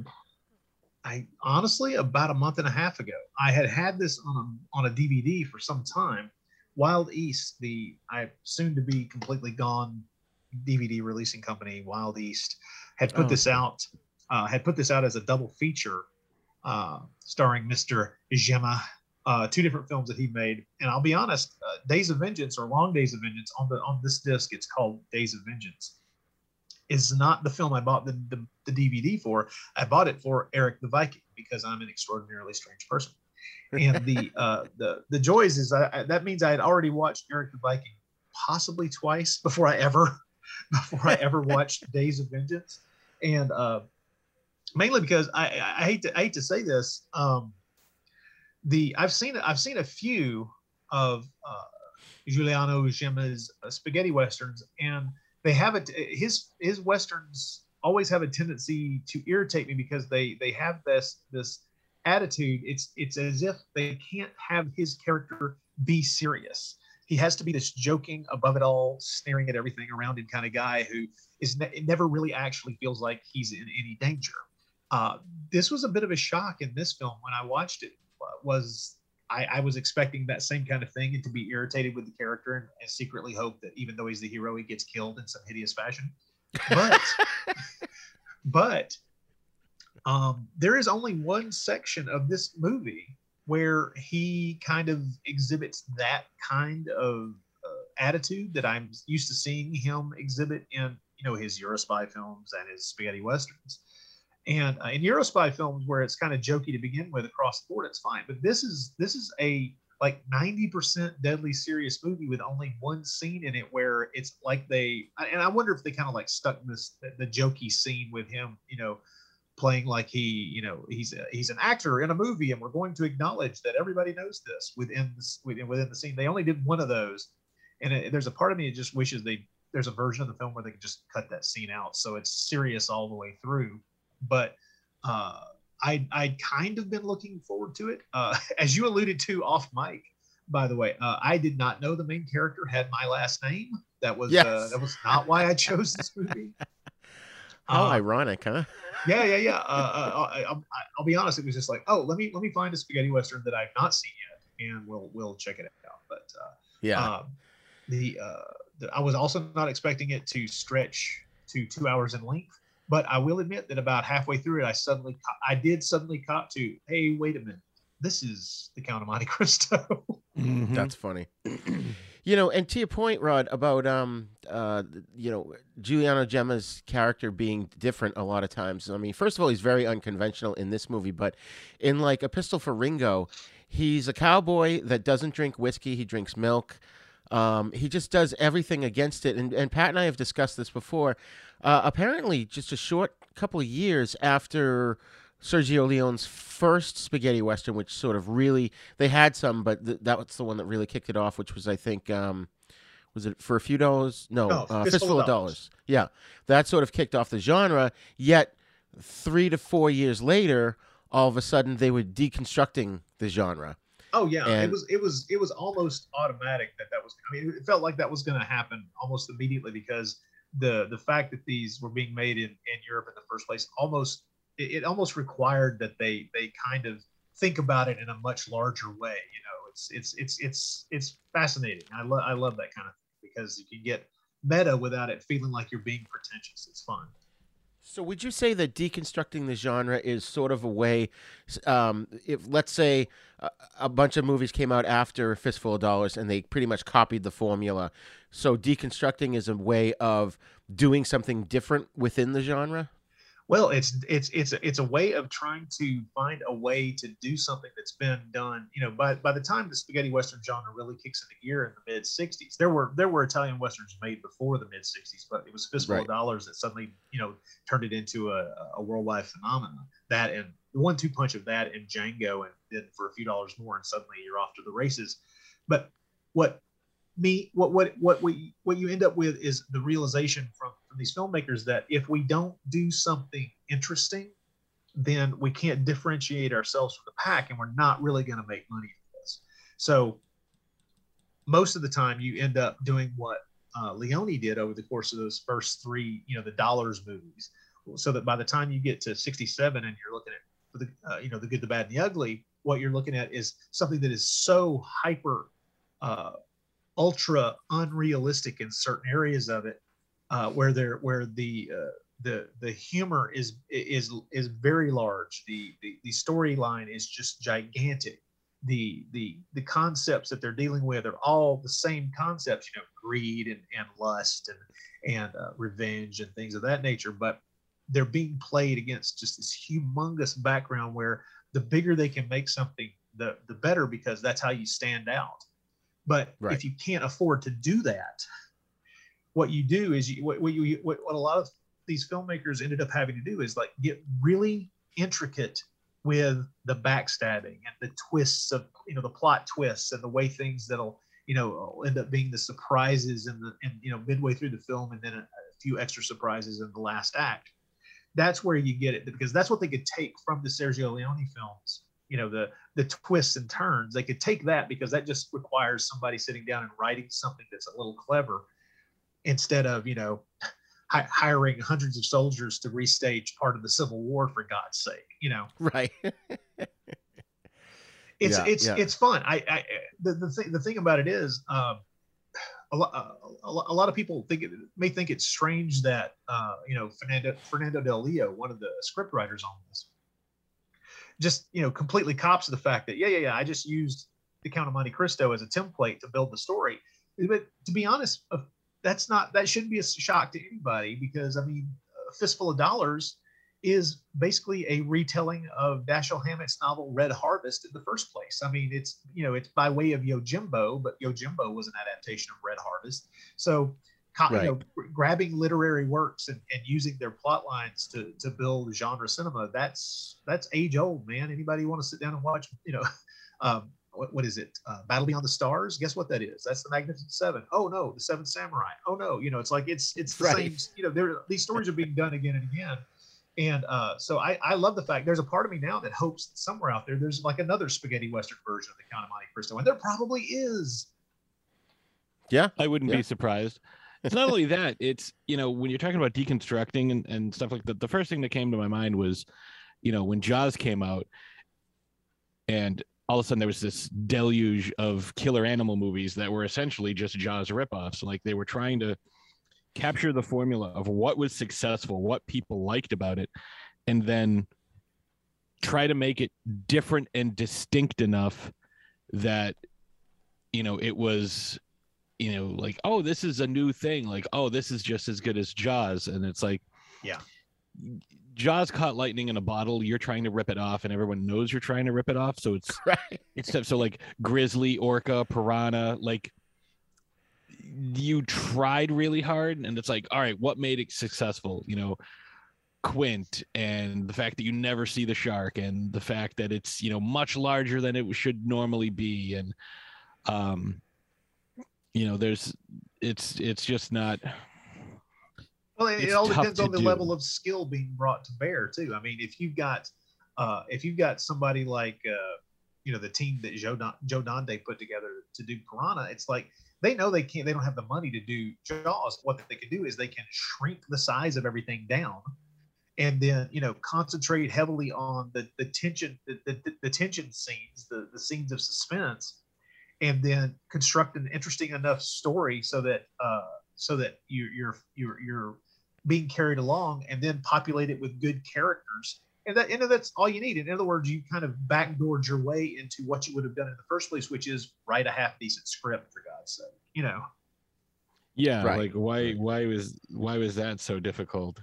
I honestly about a month and a half ago, I had had this on a on a DVD for some time. Wild East, the I soon to be completely gone DVD releasing company, Wild East, had put Oh, this out. Uh, had put this out as a double feature, uh, starring Mr. Gemma. Uh, two different films that he made, and I'll be honest, uh, Days of Vengeance or Long Days of Vengeance on the on this disc, it's called Days of Vengeance is not the film I bought the, the, the DVD for. I bought it for Eric the Viking because I'm an extraordinarily strange person. And the uh, the the joys is I, I, that means I had already watched Eric the Viking possibly twice before I ever before I ever watched Days of Vengeance, and uh, mainly because I, I hate to I hate to say this. Um, the I've seen I've seen a few of uh, Giuliano Gemma's uh, spaghetti westerns, and they have it. His his westerns always have a tendency to irritate me because they they have this this attitude. It's it's as if they can't have his character be serious. He has to be this joking, above it all, staring at everything around him kind of guy who is ne- never really actually feels like he's in any danger. Uh, this was a bit of a shock in this film when I watched it. Was I, I was expecting that same kind of thing and to be irritated with the character and, and secretly hope that even though he's the hero, he gets killed in some hideous fashion. But but um, there is only one section of this movie where he kind of exhibits that kind of uh, attitude that I'm used to seeing him exhibit in you know his Eurospy films and his spaghetti westerns. And uh, in Eurospy films, where it's kind of jokey to begin with across the board, it's fine. But this is this is a like 90% deadly serious movie with only one scene in it where it's like they and I wonder if they kind of like stuck this the jokey scene with him, you know, playing like he, you know, he's a, he's an actor in a movie and we're going to acknowledge that everybody knows this within this within, within the scene. They only did one of those. And it, there's a part of me that just wishes they there's a version of the film where they could just cut that scene out so it's serious all the way through. But uh I I kind of been looking forward to it. Uh, as you alluded to off mic, by the way, uh, I did not know the main character had my last name. That was uh, Yes. that was not why I chose this movie. How Uh, ironic, huh? Yeah, yeah, yeah. Uh, uh, I, I, I'll be honest. It was just like, oh, let me let me find a spaghetti western that I've not seen yet, and we'll we'll check it out. But uh, Yeah. um, the, uh, the I was also not expecting it to stretch to two hours in length. But I will admit that about halfway through it, I suddenly I did suddenly caught to, hey, wait a minute, this is the Count of Monte Cristo. Mhm. That's funny. you know, and to your point, Rod, about um, uh, you know, Giuliano Gemma's character being different a lot of times. I mean, first of all, he's very unconventional in this movie, but in like a Pistol for Ringo, he's a cowboy that doesn't drink whiskey. He drinks milk. Um, he just does everything against it. And, and Pat and I have discussed this before. Uh, apparently, just a short couple of years after Sergio Leone's first spaghetti western, which sort of really they had some, but th- that was the one that really kicked it off, which was I think um, was it for a few dollars? No, No, uh, fistful, of dollars. Yeah, that sort of kicked off the genre. Yet three to four years later, all of a sudden they were deconstructing the genre. Oh yeah, it was it was it was almost automatic that that was. I mean, it felt like that was going to happen almost immediately because the the fact that these were being made in, in Europe in the first place almost it, it almost required that they they kind of think about it in a much larger way. You know, it's it's it's it's it's fascinating. I love I love that kind of thing because you can get meta without it feeling like you're being pretentious. It's fun. So, would you say that deconstructing the genre is sort of a way, um, if let's say a, a bunch of movies came out after Fistful of Dollars and they pretty much copied the formula, so deconstructing is a way of doing something different within the genre? Well, it's it's it's a, it's a way of trying to find a way to do something that's been done. You know, by by the time the spaghetti western genre really kicks into gear in the mid '60s, there were there were Italian westerns made before the mid '60s, but it was Fistful Right. of Dollars that suddenly you know turned it into a, a worldwide phenomenon. That and the one-two punch of that and Django, and then for a few dollars more, and suddenly you're off to the races. But what me what what what we what you end up with is the realization from, from these filmmakers that if we don't do something interesting then we can't differentiate ourselves from the pack and we're not really going to make money from this. So most of the time you end up doing what uh, leone did over the course of those first three you know the dollars movies. So that by the time you get to 67 and you're looking at the uh, you know the good the bad and the ugly what you're looking at is something that is so hyper uh, ultra unrealistic in certain areas of it, uh, where there where the uh, the the humor is is is very large. The the, the storyline is just gigantic. The the the concepts that they're dealing with are all the same concepts. You know, greed and, and lust and and uh, revenge and things of that nature. But they're being played against just this humongous background where the bigger they can make something, the the better because that's how you stand out. But Right. if you can't afford to do that, what you do is you, what, what you what, what a lot of these filmmakers ended up having to do is like get really intricate with the backstabbing and the twists of you know the plot twists and the way things that'll you know end up being the surprises and the and you know midway through the film and then a, a few extra surprises in the last act that's where you get it because that's what they could take from the Sergio Leone films. You know, the the twists and turns. They could take that because that just requires somebody sitting down and writing something that's a little clever instead of, you know, hi- hiring hundreds of soldiers to restage part of the Civil War for God's sake, you know. Right. It's Yeah, it's yeah. it's fun. I, I the the thing the thing about it is um a lot, a lot, a lot of people think it may think it's strange that uh, you know Fernando Fernando Del Leo, one of the script writers on this, just you know completely cops the fact that yeah yeah yeah I just used the Count of Monte Cristo as a template to build the story. But to be honest, uh, that's not that shouldn't be a shock to anybody because I mean, a fistful of dollars is basically a retelling of Dashiell Hammett's novel Red Harvest in the first place. I mean, it's you know it's by way of Yojimbo, but Yojimbo was an adaptation of Red Harvest. So, co- you know, grabbing literary works and, and using their plot lines to to build genre cinema that's that's age old, man. Anybody want to sit down and watch, you know, um, what, what is it? Uh, Battle Beyond the Stars. Guess what that is? That's the Magnificent Seven. Oh no, the Seventh Samurai. Oh no, you know, it's like it's it's the Right. same. You know, there these stories are being done again and again. And uh, so I, I love the fact there's a part of me now that hopes that somewhere out there there's like another spaghetti western version of the Count of Monte Cristo, and there probably is. Yeah, I wouldn't Yeah. be surprised. It's not only that; it's you know when you're talking about deconstructing and, and stuff like that. The first thing that came to my mind was, you know, when Jaws came out, and all of a sudden there was this deluge of killer animal movies that were essentially just Jaws ripoffs. Like they were trying to capture the formula of what was successful, what people liked about it, and then try to make it different and distinct enough that you know it was you know like oh this is a new thing like oh this is just as good as jaws and it's like Yeah. jaws caught lightning in a bottle you're trying to rip it off and everyone knows you're trying to rip it off so it's right. it's so like grizzly orca piranha like you tried really hard and it's like all right what made it successful you know quint and the fact that you never see the shark and the fact that it's you know much larger than it should normally be and um you know there's it's it's just not Well, it, it all depends on the do. level of skill being brought to bear too. I mean, if you've got uh, if you've got somebody like uh, you know the team that Joe Don, Joe Dante put together to do Piranha. It's like they know they can't they don't have the money to do Jaws. What they can do is they can shrink the size of everything down and then you know concentrate heavily on the the tension the, the, the tension scenes the, the scenes of suspense and then construct an interesting enough story so that uh so that you you're you're you're being carried along and then populate it with good characters and that and that's all you need in other words you kind of backdoored your way into what you would have done in the first place which is write a half decent script for god's sake you know Yeah, Right. like why why was why was that so difficult?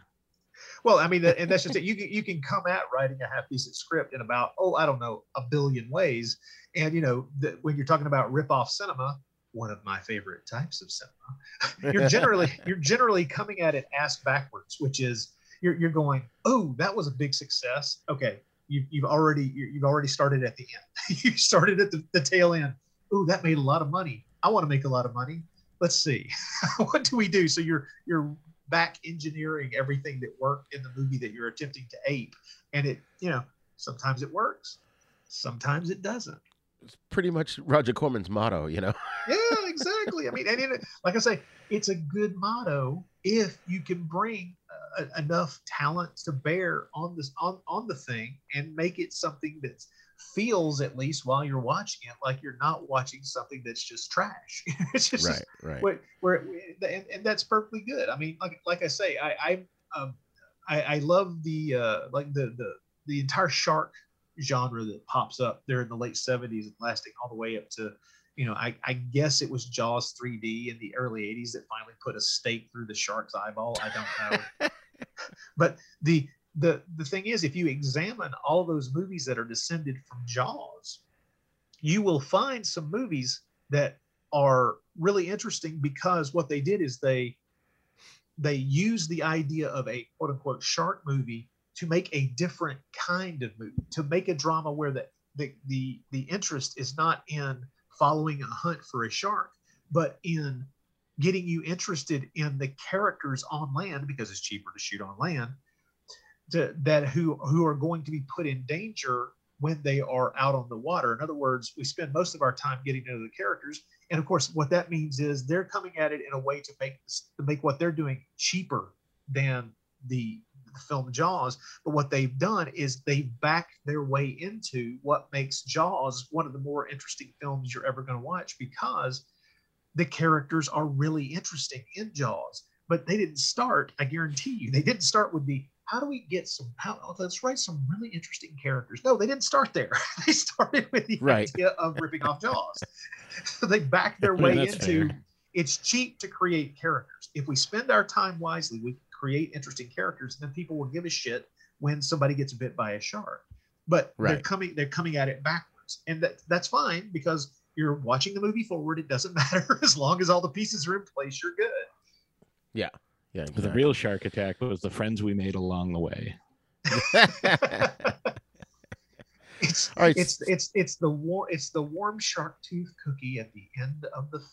Well, I mean, and that's just it. You can you can come at writing a half decent script in about oh I don't know a billion ways, and you know the, when you're talking about rip off cinema, one of my favorite types of cinema, you're generally you're generally coming at it ass backwards, which is you're you're going oh that was a big success. Okay, you you've already you- you've already started at the end. you started at the, the tail end. Oh, that made a lot of money. I want to make a lot of money. Let's see, what do we do? So you're you're back engineering everything that worked in the movie that you're attempting to ape. And it you know sometimes it works sometimes it doesn't. It's pretty much Roger Corman's motto, you know. yeah exactly. I mean and it, like i say it's a good motto if you can bring uh, enough talent to bear on this on on the thing and make it something that feels at least while you're watching it like you're not watching something that's just trash it's just right, right. where, where and, and that's perfectly good. I mean, like like I say, I I um, I, I love the uh, like the the the entire shark genre that pops up there in the late '70s and lasting all the way up to you know I, I guess it was Jaws 3D in the early '80s that finally put a stake through the shark's eyeball. I don't know, but the the the thing is, if you examine all those movies that are descended from Jaws, you will find some movies that are really interesting because what they did is they they used the idea of a quote unquote shark movie to make a different kind of movie to make a drama where the the the, the interest is not in following a hunt for a shark but in getting you interested in the characters on land because it's cheaper to shoot on land to, that who who are going to be put in danger when they are out on the water. In other words, we spend most of our time getting to know the characters, and of course, what that means is they're coming at it in a way to make this, to make what they're doing cheaper than the, the film Jaws. But what they've done is they've backed their way into what makes Jaws one of the more interesting films you're ever going to watch because the characters are really interesting in Jaws. But they didn't start, I guarantee you, they didn't start with the how do we get some how oh, let's write some really interesting characters. No, they didn't start there. they started with the Right. idea of ripping off Jaws. so they backed their way that's into fair. it's cheap to create characters. If we spend our time wisely, we create interesting characters, and then people will give a shit when somebody gets bit by a shark. But they're coming they're coming at it backwards. And that, that's fine because you're watching the movie forward. It doesn't matter as long as all the pieces are in place, you're good. Yeah. Yeah. But the real shark attack was the friends we made along the way. It's All right. it's it's it's the war it's the warm shark tooth cookie at the end of the film.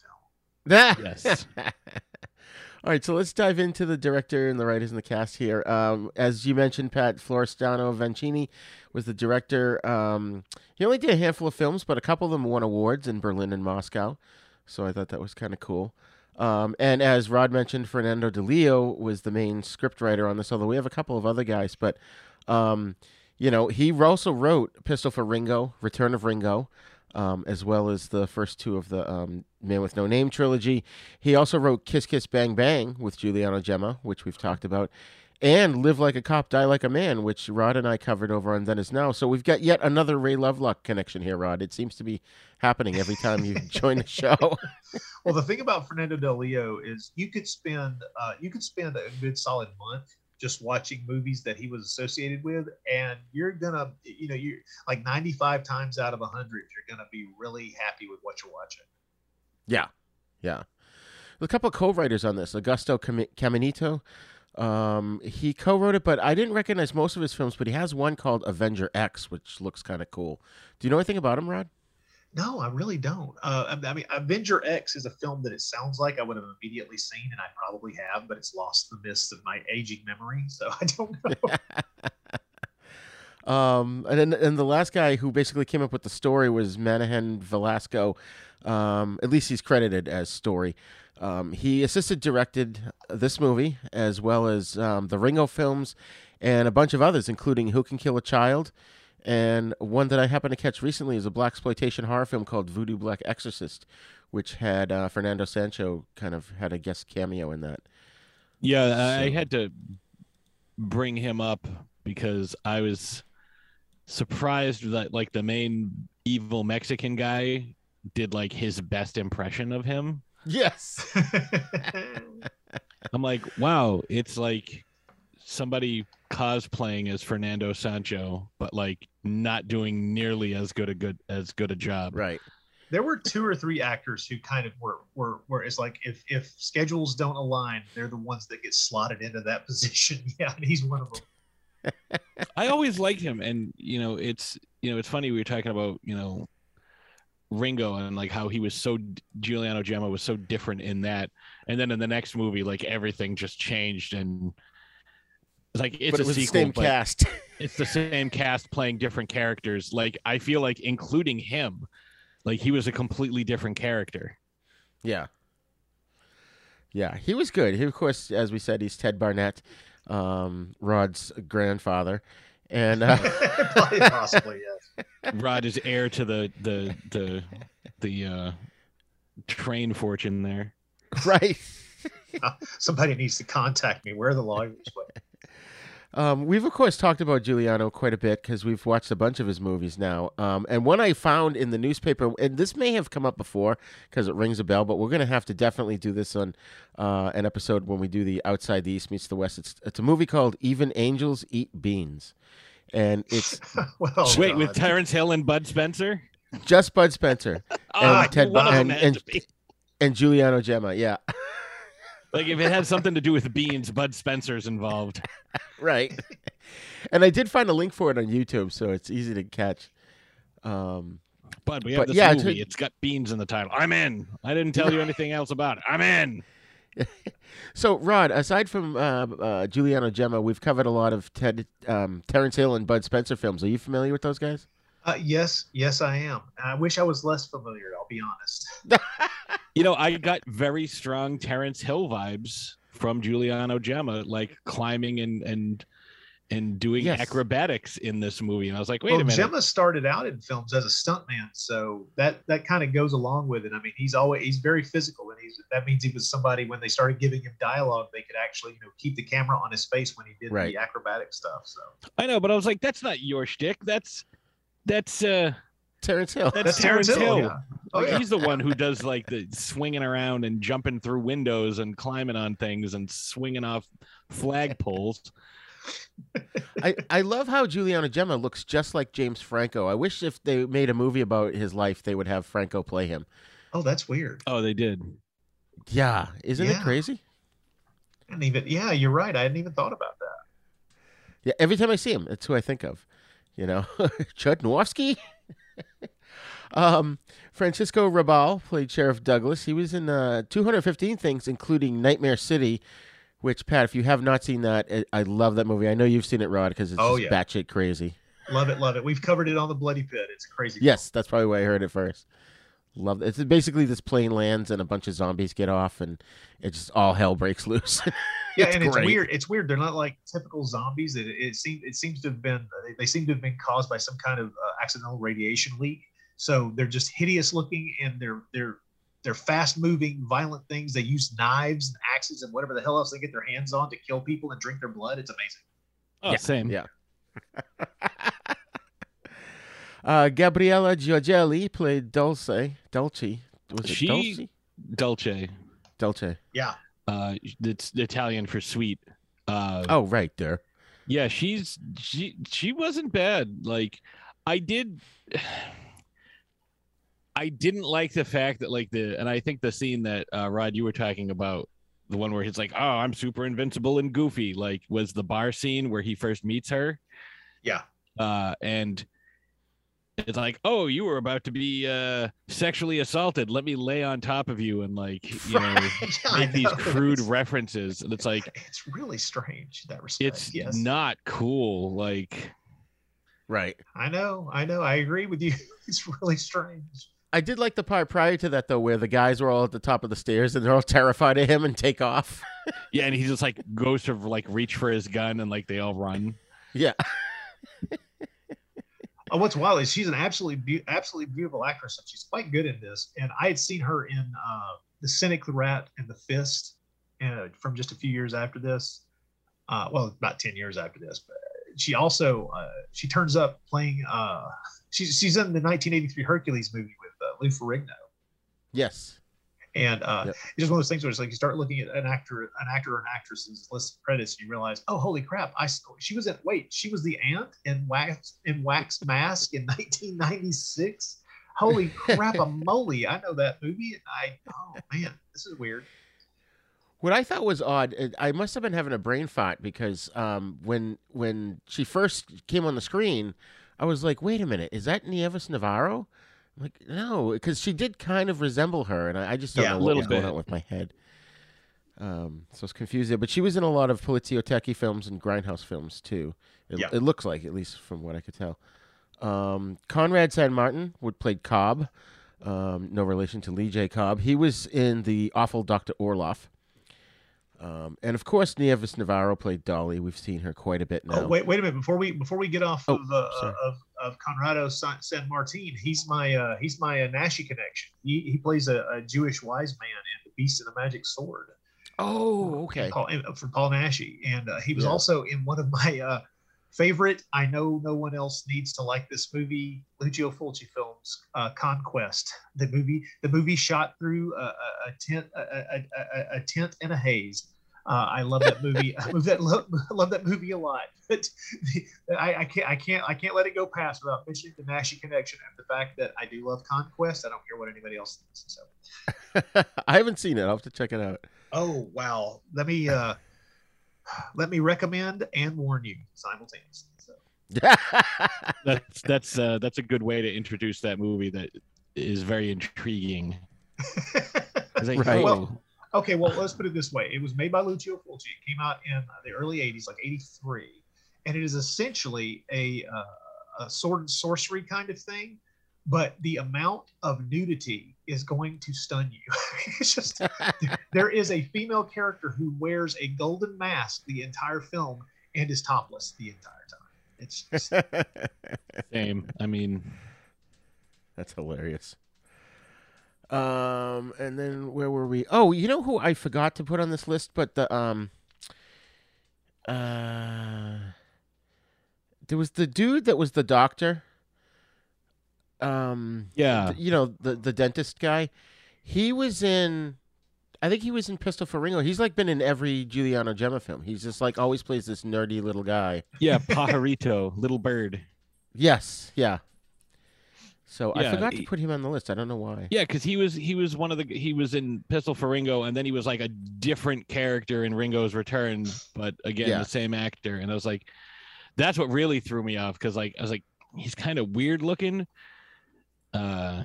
Yes. All right, so let's dive into the director and the writers and the cast here. Um, as you mentioned, Pat Florestano Vancini was the director. Um, he only did a handful of films, but a couple of them won awards in Berlin and Moscow. So I thought that was kind of cool. Um, and as Rod mentioned, Fernando Di Leo was the main scriptwriter on this, although we have a couple of other guys. But, um, you know, he also wrote Pistol for Ringo, Return of Ringo, um, as well as the first two of the um, Man with No Name trilogy. He also wrote Kiss Kiss Bang Bang with Giuliano Gemma, which we've talked about, and Live Like a Cop, Die Like a Man, which Rod and I covered over on Then Is Now. So we've got yet another Ray Lovelock connection here, Rod. It seems to be happening every time you join the show. Well, the thing about Fernando Del Leo is you could spend uh, you could spend a good solid month just watching movies that he was associated with, and you're gonna, you know, you're like 95 times out of 100, you're gonna be really happy with what you're watching. Yeah, yeah. A couple of co-writers on this. Augusto Cam- Caminito. Um, he co-wrote it, but I didn't recognize most of his films. But he has one called Avenger X, which looks kind of cool. Do you know anything about him, Rod? No, I really don't. Uh, I I mean, Avenger X is a film that it sounds like I would have immediately seen, and I probably have, but it's lost in the mist of my aging memory, so I don't know. Um, and then and the last guy who basically came up with the story was Manahan Velasco. Um, at least he's credited as story. Um, he assisted directed this movie as well as um, the Ringo films and a bunch of others, including Who Can Kill a Child, and one that I happened to catch recently is a black exploitation horror film called Voodoo Black Exorcist, which had uh, Fernando Sancho kind of had a guest cameo in that. Yeah, I had to bring him up because I was surprised that like the main evil Mexican guy did like his best impression of him. Yes. I'm like, wow, it's like somebody cosplaying as Fernando Sancho, but like not doing nearly as good a good as good a job. Right. there were two or three actors who kind of were were were it's like if if schedules don't align, they're the ones that get slotted into that position. Yeah, and he's one of them. I always liked him, and you know, it's you know, it's funny we were talking about you know Ringo and like how he was so Giuliano Gemma was so different in that, and then in the next movie, like everything just changed, and it's like it's but a it was sequel, the same but cast. it's the same cast playing different characters. Like I feel like including him, like he was a completely different character. yeah. Yeah, he was good. He, of course, as we said, he's Ted Barnett, um, Rod's grandfather, and uh, Possibly, yes. Rod is heir to the the the the uh train fortune there. right. Somebody needs to contact me. Where are the lawyers? Um, we've of course talked about Giuliano quite a bit because we've watched a bunch of his movies now. Um, and one I found in the newspaper, and this may have come up before because it rings a bell, but we're going to have to definitely do this on uh, an episode when we do the Outside the East meets the West. It's it's a movie called Even Angels Eat Beans, and it's well, Wait, with Terence Hill and Bud Spencer? just Bud Spencer Ah, and Ted one and, and, and Giuliano Gemma. Yeah, Like if it had something to do with beans, Bud Spencer's involved. right. and I did find a link for it on YouTube, so it's easy to catch. Um, Bud, we have But this yeah, movie. to- It's got beans in the title. I'm in. I didn't tell you anything else about it. I'm in. So, Rod, aside from uh, uh, Giuliano Gemma, we've covered a lot of Ted, um, Terence Hill and Bud Spencer films. Are you familiar with those guys? Uh, yes, yes, I am. I wish I was less familiar. I'll be honest. You know, I got very strong Terence Hill vibes from Giuliano Gemma, like climbing and and and doing Yes. acrobatics in this movie. And I was like, wait well, a minute. Gemma started out in films as a stuntman, so that that kind of goes along with it. I mean, he's always he's very physical, and he's that means he was somebody when they started giving him dialogue, they could actually you know keep the camera on his face when he did Right. the acrobatic stuff. So I know, but I was like, that's not your shtick. That's that's uh Terence Hill. that's, That's Terence, Terence Hill. Hill, yeah. Oh, Like, yeah. He's the one who does like the swinging around and jumping through windows and climbing on things and swinging off flagpoles. I, I love how Giuliano Gemma looks just like James Franco. I wish if they made a movie about his life, they would have Franco play him. oh, that's weird. Oh, they did. Yeah, isn't it crazy? I didn't even. Yeah, you're right. I hadn't even thought about that. Yeah, every time I see him, that's who I think of. You know, Chudnowski. um, Francisco Rabal played Sheriff Douglas. He was in uh, 215 things, including Nightmare City, which Pat, if you have not seen that, I, I love that movie. I know you've seen it, Rod, because it's Oh, just yeah. batshit crazy. Love it, love it. We've covered it on the Bloody Pit. It's crazy. Yes, that's probably why I heard it first. Love it. It's basically this plane lands and a bunch of zombies get off, and it just all hell breaks loose. yeah, It's and it's weird. It's weird. They're not like typical zombies. It, it seems it seems to have been they, they seem to have been caused by some kind of uh, accidental radiation leak. So they're just hideous looking, and they're they're they're fast moving, violent things. They use knives and axes and whatever the hell else they get their hands on to kill people and drink their blood. It's amazing. Oh, Yeah, same. yeah. uh, Gabriella Giorgelli played Dulce. Dulce. Was it Dulce? Dulce. Dulce. Yeah, Uh, it's Italian for sweet. Uh, Oh, right there. yeah, she's she she wasn't bad. Like I did. I didn't like the fact that like the and I think the scene that uh, Rod you were talking about the one where he's like, "Oh, I'm super invincible and goofy," like was the bar scene where he first meets her. yeah. uh, and it's like, oh, you were about to be uh, sexually assaulted. Let me lay on top of you and like, you know, Yeah, I make these crude It's- references. And it's like, It's really strange that respect. it's yes. not cool. Like, Right. I know, I know, I agree with you. It's really strange. I did like the part prior to that though, where the guys were all at the top of the stairs and they're all terrified of him and take off. Yeah, and he just like goes to like reach for his gun and like they all run. Yeah. Oh, what's wild is she's an absolutely, be- absolutely beautiful actress, and she's quite good in this. And I had seen her in uh, the Cynic, the Rat, and the Fist, uh, from just a few years after this. Uh, well, about ten years after this, but she also uh, she turns up playing. Uh, she's she's in the 1983 Hercules movie with uh, Lou Ferrigno. Yes. And uh, Yep. it's just one of those things where it's like you start looking at an actor, an actor or an actress's list of credits, and you realize, oh, holy crap! I she was in. Wait, she was the aunt in Wax in Wax Mask in 1996. Holy crap, a moly! I know that movie. And I oh man, this is weird. What I thought was odd, uh, I must have been having a brain fart because um, when when she first came on the screen, I was like, "Wait a minute, is that Nieves Navarro?" I'm like, no, because she did kind of resemble her, and I, I just don't Yeah, know what was going bit. on with my head. Um, so I was confused there, but she was in a lot of poliziotteschi films and Grindhouse films too. It, Yeah. it looks like, at least from what I could tell. Um, Conrad San Martin would played Cobb, um, no relation to Lee J. Cobb. He was in the awful Doctor Orloff. Um, and of course, Nieves Navarro played Dolly. We've seen her quite a bit now. Oh wait, wait a minute before we before we get off Oh, of, uh, of of Conrado San, San Martin. He's my uh, he's my uh, Naschy connection. He he plays a, a Jewish wise man in the Beast and the Magic Sword. Oh, okay. Paul, uh, for Paul Naschy, and uh, he was Yeah. also in one of my uh, favorite. I know no one else needs to like this movie. Lucio Fulci films, uh, Conquest. The movie, the movie shot through a, a, a tent, a, a, a, tent and a haze. Uh, I love that movie. I love that. Love, love that movie a lot. But I, I can't. I can't. I can't let it go past without mentioning the Naschy connection and the fact that I do love Conquest. I don't care what anybody else thinks. So. I haven't seen it. I'll have to check it out. Oh wow! Let me uh, let me recommend and warn you simultaneously. So That's that's uh, that's a good way to introduce that movie. That is very intriguing. Like, Right. Well, okay, well let's put it this way: it was made by Lucio Fulci. It came out in the early '80s, like '83, and it is essentially a uh, a sword and sorcery kind of thing. But the amount of nudity is going to stun you. it's just there is a female character who wears a golden mask the entire film and is topless the entire time. It's just, same. I mean, That's hilarious. Um, and then where were we? Oh, you know who I forgot to put on this list, but the um, uh, there was the dude that was the doctor. Um, yeah, th- you know the the dentist guy. He was in. I think he was in Pistol for Ringo. He's like been in every Giuliano Gemma film. He's just like always plays this nerdy little guy. yeah, Pajarito, little bird. Yes, yeah. So I Yeah, forgot to put him on the list. I don't know why. Yeah, because he was he was one of the he was in Pistol for Ringo, and then he was like a different character in Ringo's Return, but again Yeah. the same actor. And I was like, that's what really threw me off because like I was like, he's kind of weird looking, uh,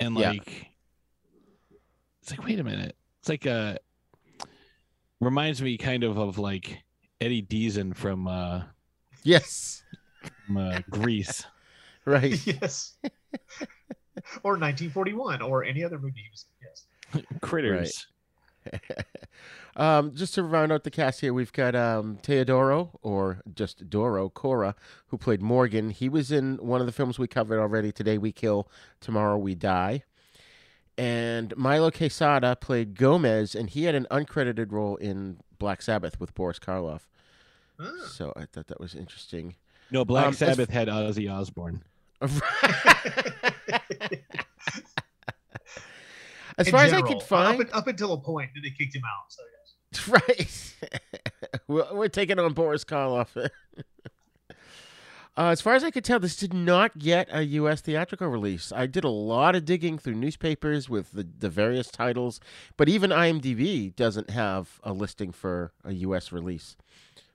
and Yeah. Like, it's like wait a minute, it's like uh, reminds me kind of of like Eddie Deezen from uh, Yes. from uh, Grease. Right. yes. or 1941 or any other movie he was in. Yes. Critters. um, just to round out the cast here, we've got um, Teodoro, or just Doro Cora, who played Morgan. He was in one of the films we covered already. Today we kill, tomorrow we die. And Milo Quesada played Gomez, and he had an uncredited role in Black Sabbath with Boris Karloff. Ah. So I thought that was interesting. No, Black Um, as- Sabbath had Ozzy Osbourne. as In far as I general, could find, up, up until a point that they kicked him out. So yes. Right. we're, we're taking on Boris Karloff. Uh, as far as I could tell, this did not get a U.S. theatrical release. I did a lot of digging through newspapers with the, the various titles, but even IMDb doesn't have a listing for a U.S. release.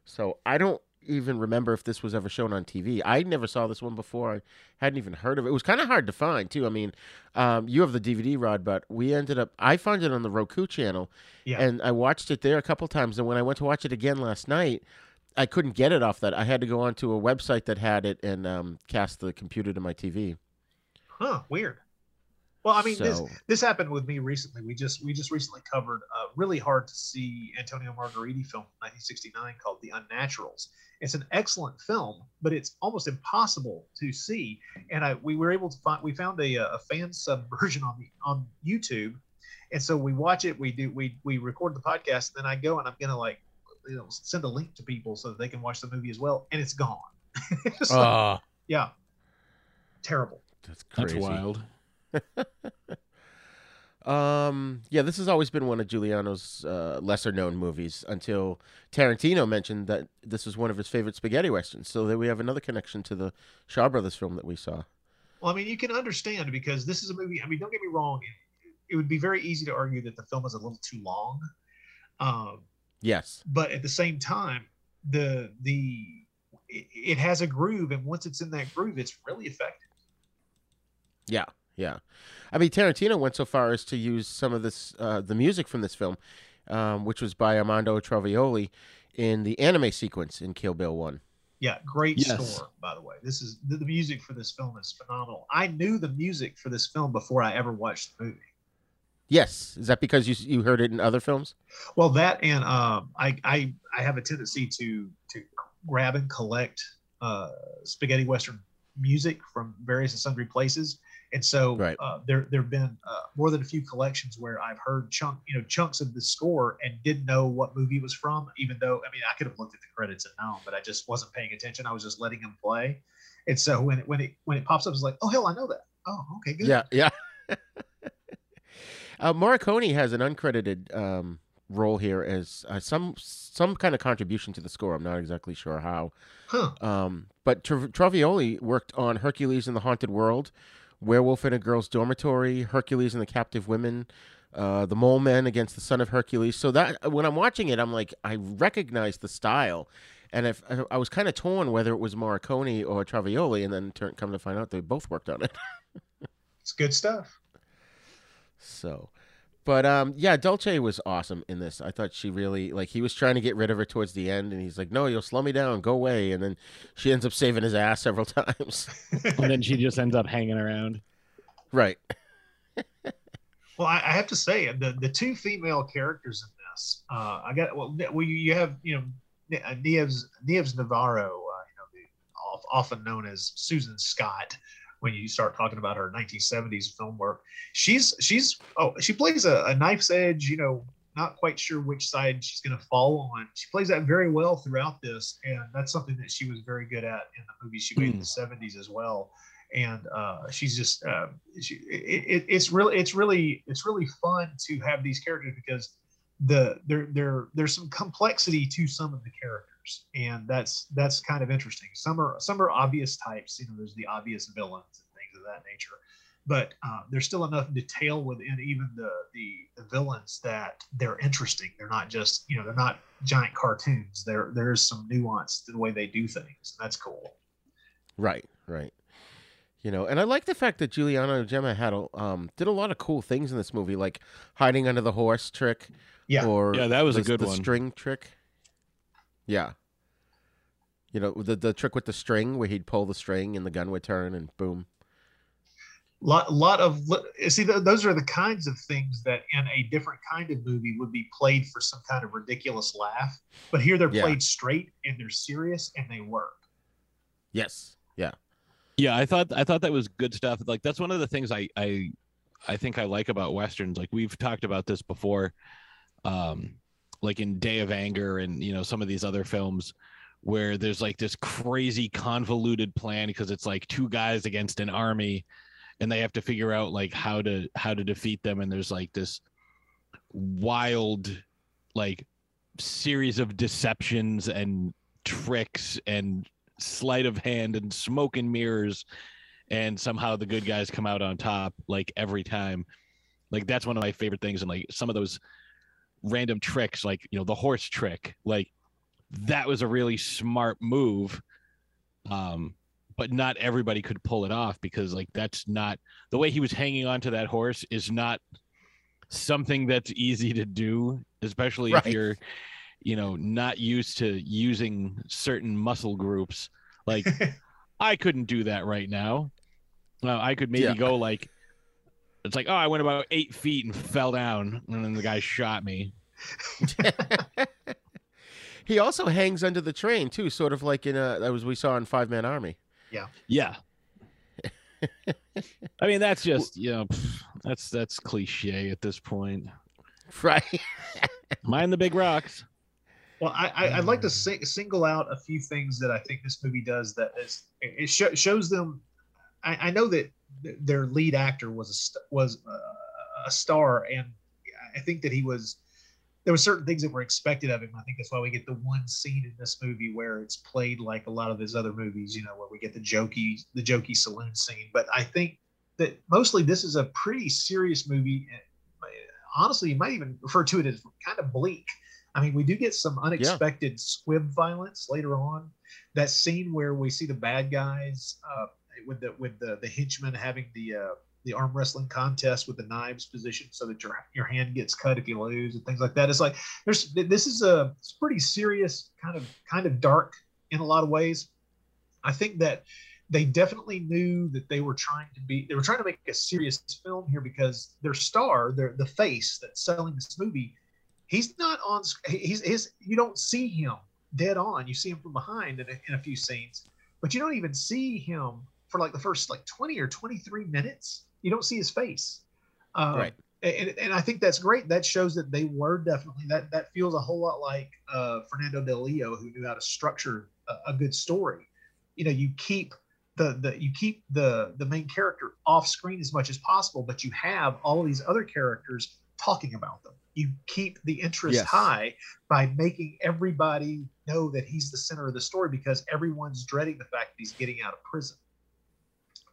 So I don't even remember if this was ever shown on TV. I never saw this one before. I hadn't even heard of it. It was kind of hard to find, too. I mean, um, you have the DVD, Rod, but we ended up, I found it on the Roku channel Yeah. and I watched it there a couple times. And when I went to watch it again last night, I couldn't get it off that. I had to go onto a website that had it and um, cast the computer to my TV. Huh, weird. Well, I mean, this So- this happened with me recently. We just we just recently covered a really hard to see Antonio Margheriti film from 1969 called The Unnaturals. It's an excellent film, but it's almost impossible to see. And I we were able to find we found a, a fan sub version on the on YouTube, and so we watch it. We do we we record the podcast, and then I go and I'm gonna like you know send a link to people so that they can watch the movie as well, and it's gone. It's like- Ah, yeah, terrible. that's crazy. That's wild. Um, yeah, this has always been one of Giuliano's uh, lesser known movies until Tarantino mentioned that this was one of his favorite spaghetti westerns. So there we have another connection to the Shaw Brothers film that we saw. Well, I mean, you can understand because this is a movie. I mean, don't get me wrong. It, it would be very easy to argue that the film is a little too long, um, Yes. but at the same time, the the it, it has a groove, and once it's in that groove, it's really effective. Yeah, yeah. I mean, Tarantino went so far as to use some of this, uh, the music from this film, um, which was by Armando Trovajoli, in the anime sequence in Kill Bill One. Yeah, great Yes. score, by the way. This is the, the music for this film is phenomenal. I knew the music for this film before I ever watched the movie. Yes, is that because you you heard it in other films? Well, that and um, I, I I have a tendency to to grab and collect uh, spaghetti western music from various and sundry places, and so Right. uh, there there have been uh, more than a few collections where I've heard chunk you know chunks of the score and didn't know what movie it was from, even though I mean I could have looked at the credits and known, but I just wasn't paying attention. I was just letting them play, and so when it when it when it pops up, it's like oh hell I know that. Oh okay good. Yeah, yeah. Uh, Morricone has an uncredited um, role here as uh, some some kind of contribution to the score. I'm not exactly sure how. Huh. Um, but Tr- Trovajoli worked on Hercules in the Haunted World, Werewolf in a Girl's Dormitory, Hercules and the Captive Women, uh, The Mole Men Against the Son of Hercules. So that when I'm watching it, I'm like, I recognize the style. And if I- was kind of torn whether it was Morricone or Trovajoli, and then turn, come to find out they both worked on it. It's good stuff. So, but um, yeah, Dolce was awesome in this. I thought she really like he was trying to get rid of her towards the end, and he's like, "No, you'll slow me down, go away." And then she ends up saving his ass several times. and then she just ends up hanging around. right. Well, I, I have to say the the two female characters in this, uh, I got well. Well, you, you have you know Ne- uh, Nieves Nieves Navarro, uh, you know, the, often known as Susan Scott. When you start talking about her 1970s film work, she's she's oh she plays a, a knife's edge. You know, not quite sure which side she's going to fall on. She plays that very well throughout this, and that's something that she was very good at in the movies she made in the 70s as well and uh, she's just uh, she, it, it, it's really it's really it's really fun to have these characters because the there there there's some complexity to some of the characters and that's that's kind of interesting some are some are obvious types you know there's the obvious villains and things of that nature but uh, there's still enough detail within even the, the the villains that they're interesting they're not just you know they're not giant cartoons there there's some nuance to the way they do things that's cool Right, right. You know, and I like the fact that Giuliano Gemma had a, um did a lot of cool things in this movie, like hiding under the horse trick. Yeah. Or Yeah, that was a good the one. string trick. Yeah. You know, the the trick with the string where he'd pull the string and the gun would turn and boom. lot lot of see th- those are the kinds of things that in a different kind of movie would be played for some kind of ridiculous laugh but here they're Yeah. played straight and they're serious and they work Yes. Yeah. Yeah, I thought I thought that was good stuff. Like that's one of the things I I I think I like about westerns. Like we've talked about this before, um, like in Day of Anger and you know some of these other films where there's like this crazy convoluted plan because it's like two guys against an army, and they have to figure out like how to how to defeat them. And there's like this wild like series of deceptions and tricks and sleight of hand and smoke and mirrors. And somehow the good guys come out on top like every time. Like that's one of my favorite things. And like some of those random tricks like you know the horse trick like that was a really smart move um but not everybody could pull it off because like that's not the way he was hanging on to that horse is not something that's easy to do especially Right. if you're you know, not used to using certain muscle groups. Like I couldn't do that right now. Well, I could maybe Yeah. go like it's like, oh, I went about eight feet and fell down, and then the guy shot me. he also hangs under the train too, sort of like in a that was we saw in Five Man Army. Yeah. Yeah. I mean, that's just you know, that's that's cliche at this point. Right. Mind the big rocks. Well, I, I, I'd like to um. sing, single out a few things that I think this movie does that is it it sho- shows them. I, I know that th- their lead actor was a st- was a, a star, and I think that he was. There were certain things that were expected of him. I think that's why we get the one scene in this movie where it's played like a lot of his other movies. You know, where we get the jokey the jokey saloon scene. But I think that mostly this is a pretty serious movie. uh, Honestly, you might even refer to it as kind of bleak. I mean, we do get some unexpected squib violence later on. That scene where we see the bad guys uh, with the with the the henchmen having the uh, the arm wrestling contest with the knives positioned so that your your hand gets cut if you lose and things like that. It's like there's this is a it's pretty serious kind of kind of dark in a lot of ways. I think that they definitely knew that they were trying to be they were trying to make a serious film here because their star, their the face that's selling this movie, he's not on he's his you don't see him dead on. You see him from behind in a, in a few scenes, but you don't even see him for like the first like 20 or 23 minutes. You don't see his face. Um, Right. And, and I think that's great. That shows that they were definitely that that feels a whole lot like uh, Fernando Di Leo, who knew how to structure a, a good story. You know, you keep the the you keep the the main character off screen as much as possible, but you have all of these other characters talking about them. You keep the interest Yes. high by making everybody know that he's the center of the story because everyone's dreading the fact that he's getting out of prison.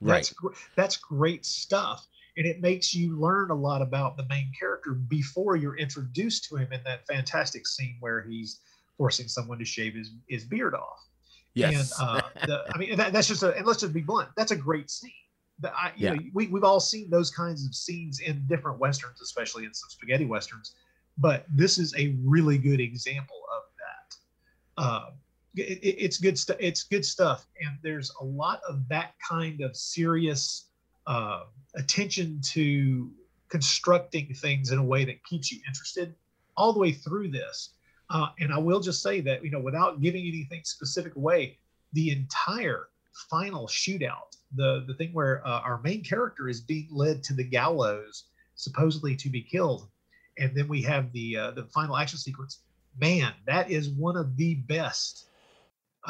That's that's great stuff, and it makes you learn a lot about the main character before you're introduced to him in that fantastic scene where he's forcing someone to shave his, his beard off. Yes. And uh, the, I mean, that, that's just a, and let's just be blunt, that's a great scene. The, I, you Yeah. know, we, we've all seen those kinds of scenes in different Westerns, especially in some spaghetti Westerns, but this is a really good example of that. Uh, it, it- it's good stuff. It's good stuff. And there's a lot of that kind of serious uh, attention to constructing things in a way that keeps you interested all the way through this. Uh, and I will just say that, you know, without giving anything specific away, the entire final shootout, the, the thing where uh, our main character is being led to the gallows, supposedly to be killed. And then we have the uh, the final action sequence. Man, that is one of the best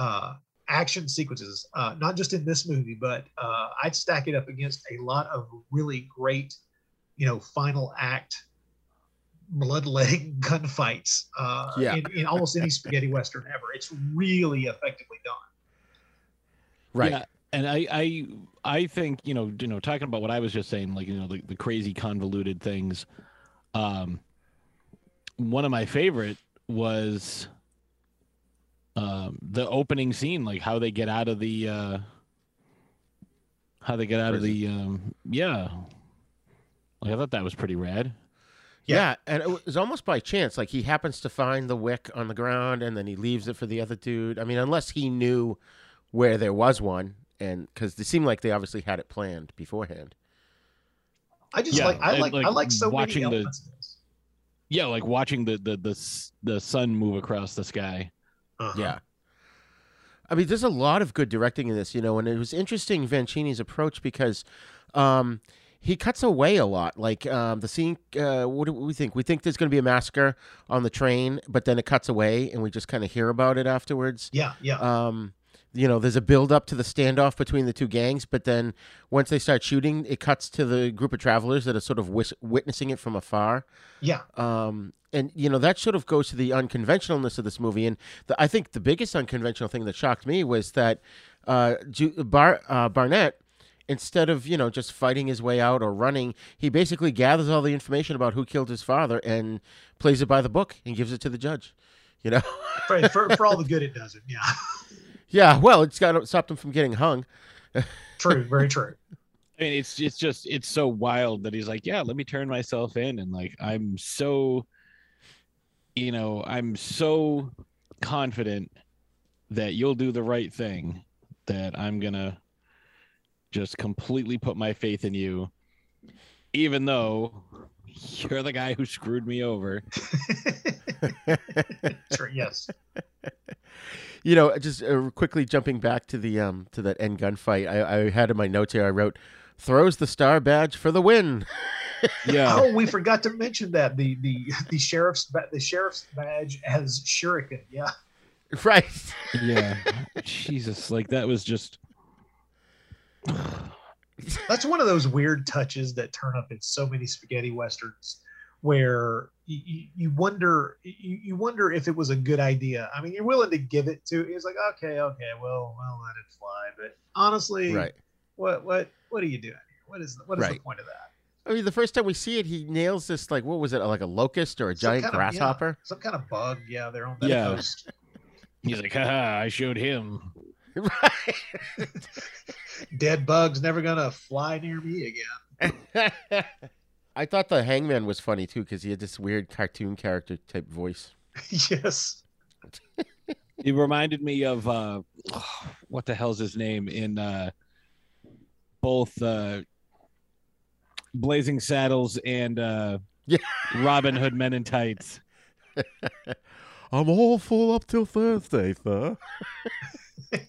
uh, action sequences, uh, not just in this movie, but uh, I'd stack it up against a lot of really great, you know, final act bloodletting gunfights uh, Yeah. in, in almost any spaghetti western ever. It's really effectively done. Right. Yeah, and I, I, I think you know, you know, talking about what I was just saying, like you know, the, the crazy convoluted things. Um, one of my favorite was um, the opening scene, like how they get out of the, uh, how they get out of the, um, yeah. Like I thought that was pretty rad. Yeah. and it was almost by chance. Like he happens to find the wick on the ground, and then he leaves it for the other dude. I mean, unless he knew where there was one, and because it seemed like they obviously had it planned beforehand. I just Yeah, like I and, like, I like, like so watching many the- elements. of. Yeah, like watching the the the the sun move across the sky. Uh-huh. Yeah. I mean, there's a lot of good directing in this, you know, and it was interesting Vancini's approach because um, he cuts away a lot. Like um, the scene, uh, what do we think? We think there's going to be a massacre on the train, but then it cuts away, and we just kind of hear about it afterwards. Yeah, yeah. Um, you know, there's a build up to the standoff between the two gangs, but then once they start shooting, it cuts to the group of travelers that are sort of wis- witnessing it from afar. Yeah. Um, and you know that sort of goes to the unconventionalness of this movie. And the, I think the biggest unconventional thing that shocked me was that uh, Bar- uh, Barnett, instead of you know just fighting his way out or running, he basically gathers all the information about who killed his father and plays it by the book and gives it to the judge. You know. for, for, for all the good it does it. Yeah. Yeah, well, it's got to stop him from getting hung. True. Very true. I mean, it's it's just it's so wild that he's like, yeah, let me turn myself in, and like I'm so you know, I'm so confident that you'll do the right thing that I'm gonna just completely put my faith in you, even though you're the guy who screwed me over. Sure, yes. You know, just uh, quickly jumping back to the um to that end gunfight, I, I had in my notes here. I wrote, "Throws the star badge for the win." Yeah. Oh, we forgot to mention that the the the sheriff's ba- the sheriff's badge has shuriken. Yeah. right. yeah. Jesus, like that was just That's one of those weird touches that turn up in so many spaghetti westerns, where you, you, you wonder you, you wonder if it was a good idea. I mean, you're willing to give it to. It's like okay, okay, well, well, let it fly. But honestly, Right. what what what are you doing here? What is what is the point of that? I mean, the first time we see it, he nails this like what was it, like a locust or a Some giant kind of- yeah, grasshopper? some kind of bug. Yeah, they're on that Yeah. coast. he's like, haha, I showed him. right. Dead bugs never gonna fly near me again. I thought the Hangman was funny too because he had this weird cartoon character type voice. yes. He reminded me of uh what the hell's his name in uh both uh Blazing Saddles and uh Yeah. Robin Hood Men in Tights. I'm all full up till Thursday, sir.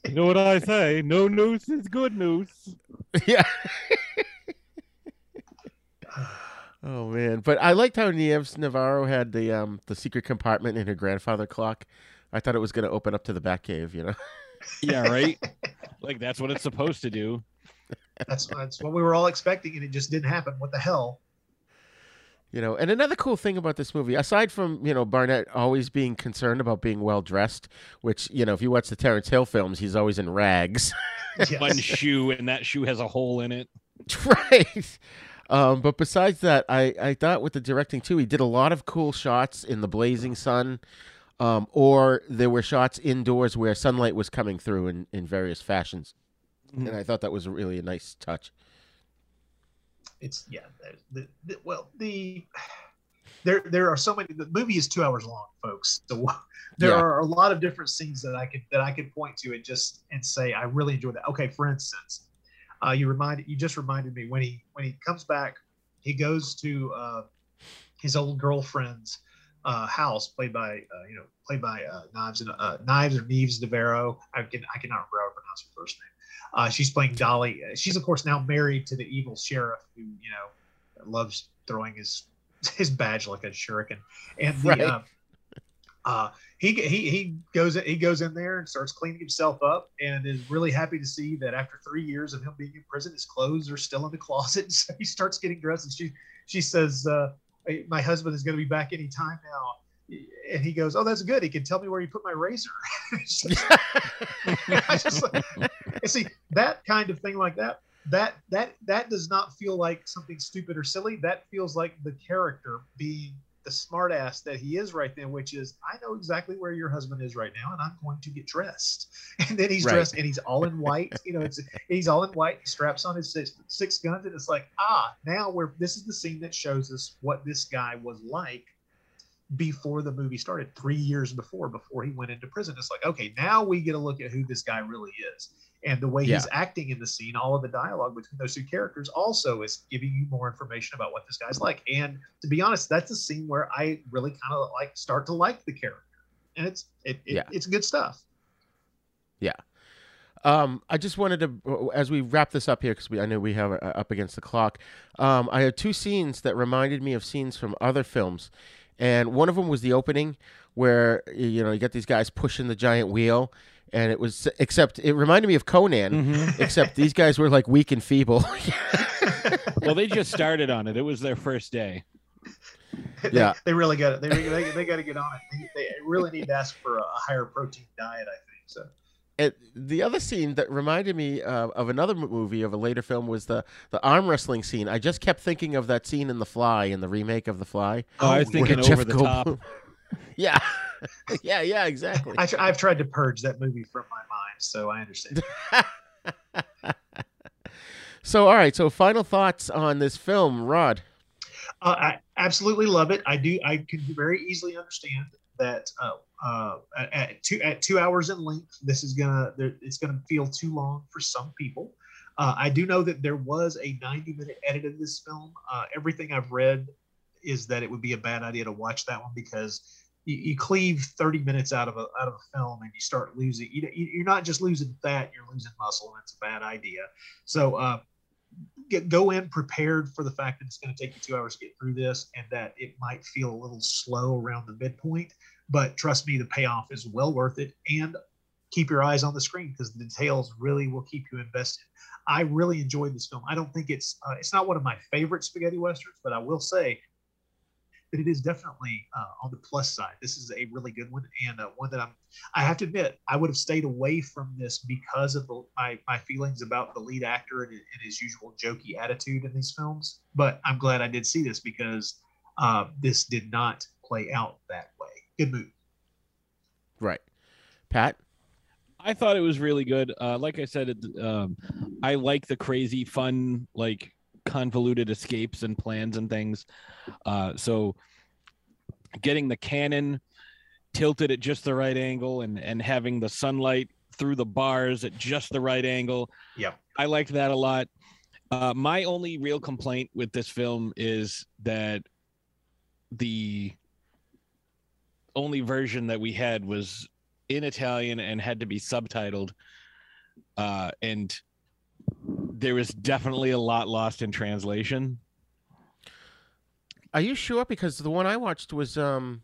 You know what I say? No news is good news. yeah. Oh man, but I liked how Nieves Navarro had the um the secret compartment in her grandfather clock. I thought it was going to open up to the Batcave, you know. Yeah, right? like that's what it's supposed to do. That's that's what we were all expecting, and it just didn't happen. What the hell? You know, and another cool thing about this movie, aside from you know Barnett always being concerned about being well dressed, which you know if you watch the Terence Hill films, he's always in rags. One shoe and that shoe has a hole in it. right. Um, but besides that, I, I thought with the directing too, he did a lot of cool shots in the blazing sun, um, or there were shots indoors where sunlight was coming through in, in various fashions. And I thought that was really a nice touch. It's yeah. The, the, well, the there there are so many. The movie is two hours long, folks. So there Yeah. are a lot of different scenes that I could that I could point to and just and say I really enjoyed that. Okay, for instance, uh, you reminded you just reminded me when he when he comes back, he goes to uh, his old girlfriend's uh, house, played by uh, you know played by uh, Knives and uh, Knives or Neves Devero. I can I cannot remember how to pronounce her first name. Uh, she's playing Dolly. She's of course now married to the evil sheriff who you know loves throwing his his badge like a shuriken. And the Right. Uh, he he he goes he goes in there and starts cleaning himself up and is really happy to see that after three years of him being in prison, his clothes are still in the closet. So he starts getting dressed and she she says, uh, "My husband is going to be back any time now." And he goes, "Oh, that's good. He can tell me where you put my razor." I just see that kind of thing like that. That that that does not feel like something stupid or silly. That feels like the character being the smartass that he is right then, which is I know exactly where your husband is right now, and I'm going to get dressed. And then he's Right. dressed and he's all in white. You know, it's he's all in white. He straps on his six, six guns, and it's like ah, now we're this is the scene that shows us what this guy was like before the movie started, three years before, before he went into prison. It's like, okay, now we get a look at who this guy really is. And the way he's acting in the scene, all of the dialogue between those two characters also is giving you more information about what this guy's like. And to be honest, that's a scene where I really kind of like start to like the character. And it's it, it Yeah. it's good stuff. Yeah. Um, I just wanted to, as we wrap this up here, because I know we have uh, up against the clock. Um, I had two scenes that reminded me of scenes from other films, and one of them was the opening where you know you got these guys pushing the giant wheel, and it was except it reminded me of Conan, except these guys were like weak and feeble. Well, they just started on it. It was their first day. They- Yeah. they, really got it. They really- they, they got to get on it. They, they really need to ask for a higher protein diet. I think so. And the other scene that reminded me uh, of another movie of a later film was the the arm wrestling scene. I just kept thinking of that scene in The Fly in the remake of The Fly. Oh, I was where thinking Jeff over the Goldblum- top. Yeah, yeah, yeah, exactly. I, I've tried to purge that movie from my mind, so I understand. So, all right. So, final thoughts on this film, Rod. Uh, I absolutely love it. I do. I can very easily understand that uh, uh, at, at two at two hours in length, this is gonna it's gonna feel too long for some people. Uh, I do know that there was a 90 minute edit of this film. Uh, everything I've read is that it would be a bad idea to watch that one because you, you cleave 30 minutes out of a out of a film and you start losing. You, you- you're not just losing fat, you're losing muscle, and it's a bad idea. So uh, get go in prepared for the fact that it's going to take you two hours to get through this and that it might feel a little slow around the midpoint. But trust me, the payoff is well worth it. And keep your eyes on the screen because the details really will keep you invested. I really enjoyed this film. I don't think it's uh, it's not one of my favorite spaghetti westerns, but I will say that it is definitely uh, on the plus side. This is a really good one and uh, one that I'm. I have to admit, I would have stayed away from this because of the, my my feelings about the lead actor and, and his usual jokey attitude in these films. But I'm glad I did see this because uh, this did not play out that way. Good move. Right. Pat? I thought it was really good. Uh, like I said, it, um, I like the crazy, fun, like convoluted escapes and plans and things. Uh, so getting the cannon tilted at just the right angle and and having the sunlight through the bars at just the right angle. Yeah, I liked that a lot. Uh, my only real complaint with this film is that the only version that we had was in Italian and had to be subtitled. Uh, and there was definitely a lot lost in translation. Are you sure? Because the one I watched was um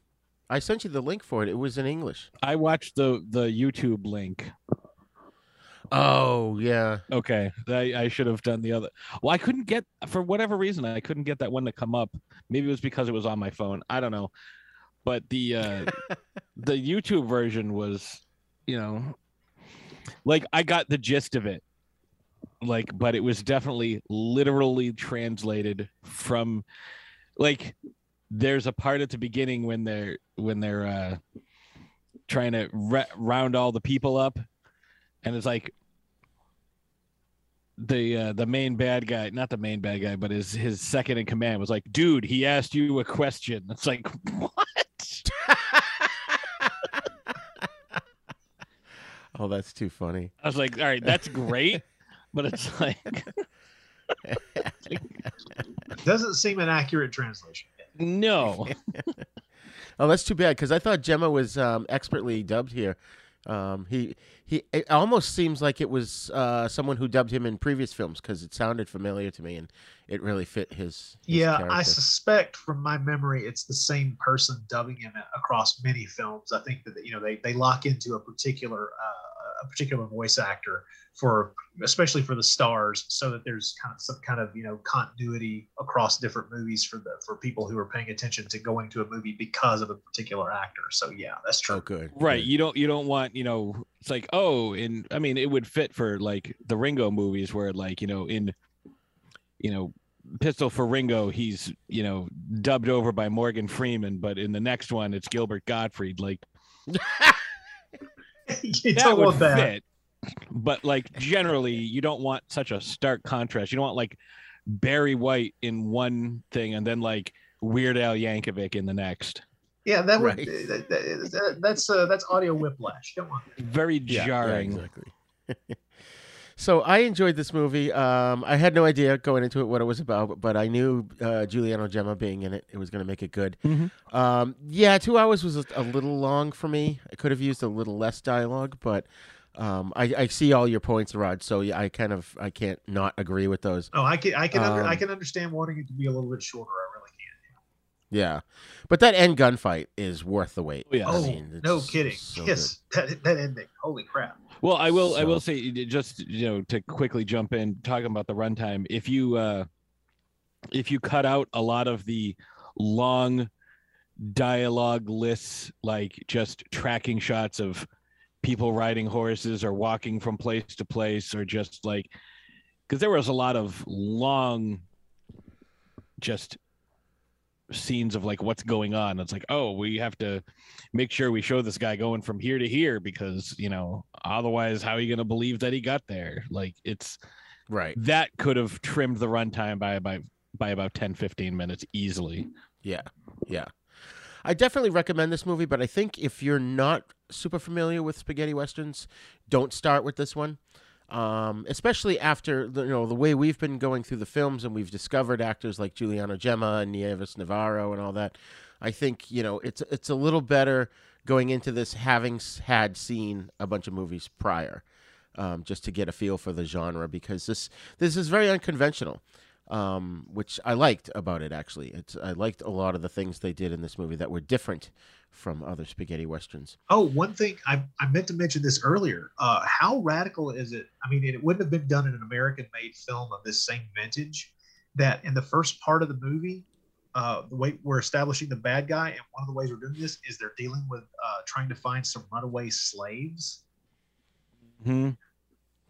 I sent you the link for it. It was in English. I watched the the YouTube link. Oh yeah. Okay, I, I should have done the other. Well, I couldn't get for whatever reason I couldn't get that one to come up. Maybe it was because it was on my phone. I don't know. But the uh, the YouTube version was, you know, like I got the gist of it. Like, but it was definitely literally translated from, like, there's a part at the beginning when they're when they're uh, trying to ra- round all the people up, and it's like the uh, the main bad guy, not the main bad guy, but his his second in command was like, "Dude, he asked you a question." It's like, what? Oh, that's too funny. I was like, "All right, that's great," but it's like, Doesn't seem an accurate translation. no. Oh, that's too bad because I thought Gemma was um, expertly dubbed here. Um, he he. It almost seems like it was uh, someone who dubbed him in previous films because it sounded familiar to me and it really fit his. his Yeah, I suspect from my memory, it's the same person dubbing him across many films. I think that you know they they lock into a particular uh, a particular voice actor for especially for the stars, so that there's kind of some kind of you know continuity across different movies for the for people who are paying attention to going to a movie because of a particular actor. So yeah, that's true. Oh, good. Right. good. You don't you don't want, you know, it's like, oh, and I mean it would fit for like the Ringo movies where like, you know, in you know, Pistol for Ringo, he's, you know, dubbed over by Morgan Freeman, but in the next one it's Gilbert Gottfried. Like you that don't would want that. fit. But like generally you don't want such a stark contrast. You don't want like Barry White in one thing and then like Weird Al Yankovic in the next. Yeah, that would Right. that, that- that- that's uh, that's audio whiplash. Don't want that. Very Yeah, yeah, jarring. exactly. so I enjoyed this movie. Um, I had no idea going into it what it was about, but I knew uh, Giuliano Gemma being in it, it was going to make it good. Mhm. Um, yeah, two hours was a, a little long for me. I could have used a little less dialogue, but um, I, I see all your points, Rod. So yeah, I kind of I can't not agree with those. Oh, I can I can under, I Um, can understand wanting it to be a little bit shorter. I really can. Yeah, but that end gunfight is worth the wait. Oh, yeah. I Oh, mean, it's no kidding. so yes, that, that ending. Holy crap. Well, I will. I will say just you know to quickly jump in talking about the runtime. If you uh, if you cut out a lot of the long dialogue lists, like just tracking shots of people riding horses or walking from place to place, or just like because there was a lot of long, just scenes of like what's going on. It's like, oh, we have to make sure we show this guy going from here to here because you know otherwise how are you going to believe that he got there like it's Right. that could have trimmed the runtime by about by about 10 15 minutes easily Yeah, yeah. I definitely recommend this movie, but I think if you're not super familiar with spaghetti westerns, don't start with this one. Um, especially after the, you know the way we've been going through the films and we've discovered actors like Giuliano Gemma and Nieves Navarro and all that. I think you know it's it's a little better going into this having had seen a bunch of movies prior, um, just to get a feel for the genre because this this is very unconventional, um, which I liked about it. Actually, it's I liked a lot of the things they did in this movie that were different from other spaghetti westerns. Oh, one thing I, I meant to mention this earlier. Uh, how radical is it? I mean, it wouldn't have been done in an American-made film of this same vintage. That in the first part of the movie, uh, the way we're establishing the bad guy, and one of the ways we're doing this is they're dealing with uh, trying to find some runaway slaves. Hmm.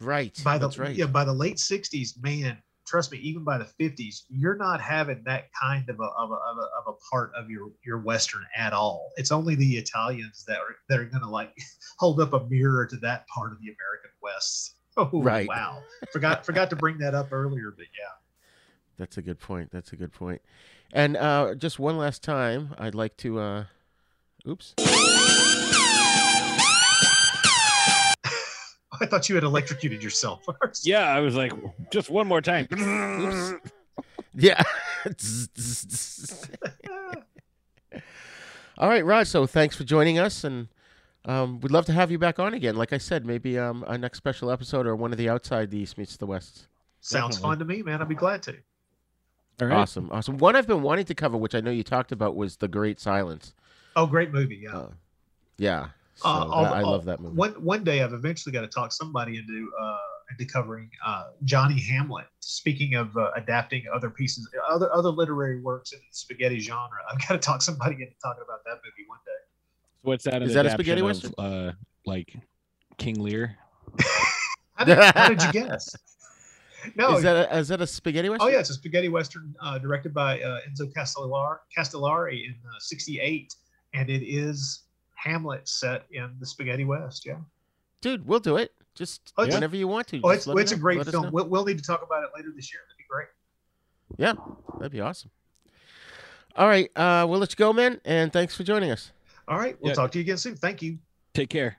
Right. By the that's right. yeah, by the late '60s, man, trust me, even by the '50s, you're not having that kind of a of a, of a, of a part of your your western at all. It's only the Italians that are that are going to like hold up a mirror to that part of the American West. Oh, Right. wow! Forgot forgot to bring that up earlier, but yeah. That's a good point. That's a good point. And uh, just one last time, I'd like to. Uh, oops. I thought you had electrocuted yourself. Yeah, I was like, just one more time. Yeah. All right, Rod. So thanks for joining us, and um, we'd love to have you back on again. Like I said, maybe um, a next special episode or one of the outside the East meets the West. Sounds Definitely. fun to me, man. I'd be glad to. All right. Awesome, awesome. One I've been wanting to cover, which I know you talked about, was The Great Silence. Oh, great movie. Yeah. Uh, yeah. So Uh, that- although- I love that movie. One one day, I've eventually got to talk somebody into uh, into covering uh, Johnny Hamlet. Speaking of uh, adapting other pieces, other other literary works in the spaghetti genre, I've got to talk somebody into talking about that movie one day. What's that? Is that a spaghetti of, western? Uh, like King Lear. How did, how did you guess? No, is that a, is that a spaghetti western? oh yeah, it's a spaghetti western uh, directed by uh, Enzo Castellari, Castellari in '68, and it is Hamlet set in the spaghetti west. Yeah. dude, we'll do it. Just Oh, whenever you want to. Oh, it's, let it's a know. great Let film. We'll, we'll need to talk about it later this year. That'd be great. Yeah, that'd be awesome. All right, uh, we'll let you go, man, and thanks for joining us. All right. We'll Yeah. talk to you again soon. Thank you. Take care.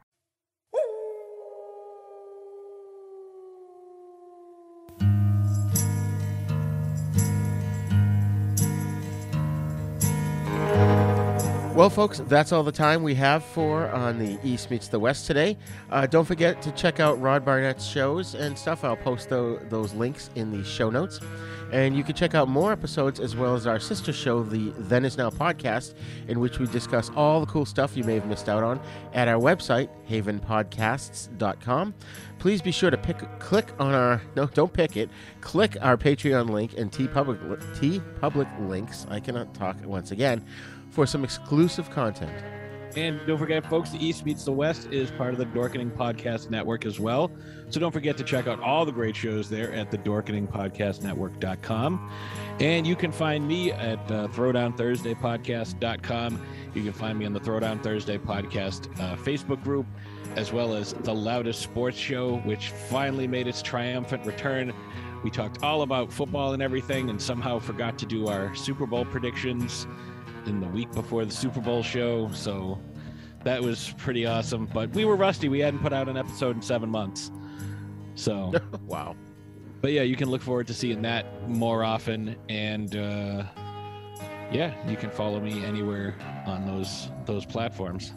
Well, folks, that's all the time we have for on the East Meets the West today. Uh, don't forget to check out Rod Barnett's shows and stuff. I'll post tho- those links in the show notes. And you can check out more episodes as well as our sister show, the Then Is Now podcast, in which we discuss all the cool stuff you may have missed out on at our website, havenpodcasts.com. Please be sure to pick, click on our, no, don't pick it, click our Patreon link and TeePublic, T Public links. I cannot talk once again for some exclusive content. And don't forget, folks, the East Meets the West is part of the Dorkening Podcast Network as well. So don't forget to check out all the great shows there at the dorkeningpodcastnetwork.com. And you can find me at uh, throwdownthursdaypodcast.com. You can find me on the Throwdown Thursday Podcast uh, Facebook group, as well as the Loudest Sports Show, which finally made its triumphant return. We talked all about football and everything, and somehow forgot to do our Super Bowl predictions in the week before the Super Bowl show. So that was pretty awesome. But we were rusty. We hadn't put out an episode in seven months. So, wow. but yeah, you can look forward to seeing that more often. And uh, yeah, you can follow me anywhere on those those platforms.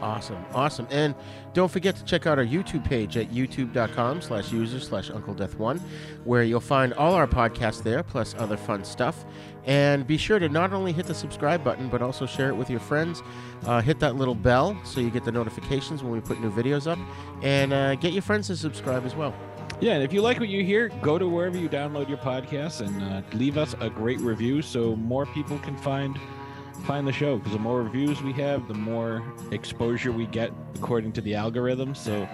Awesome, awesome. And don't forget to check out our YouTube page at youtube.com slash user slash Uncle Death One, where you'll find all our podcasts there, plus other fun stuff. And be sure to not only hit the subscribe button, but also share it with your friends. Uh, hit that little bell so you get the notifications when we put new videos up. And uh, get your friends to subscribe as well. Yeah, and if you like what you hear, go to wherever you download your podcasts and uh, leave us a great review so more people can find find the show. Because the more reviews we have, the more exposure we get according to the algorithm. So,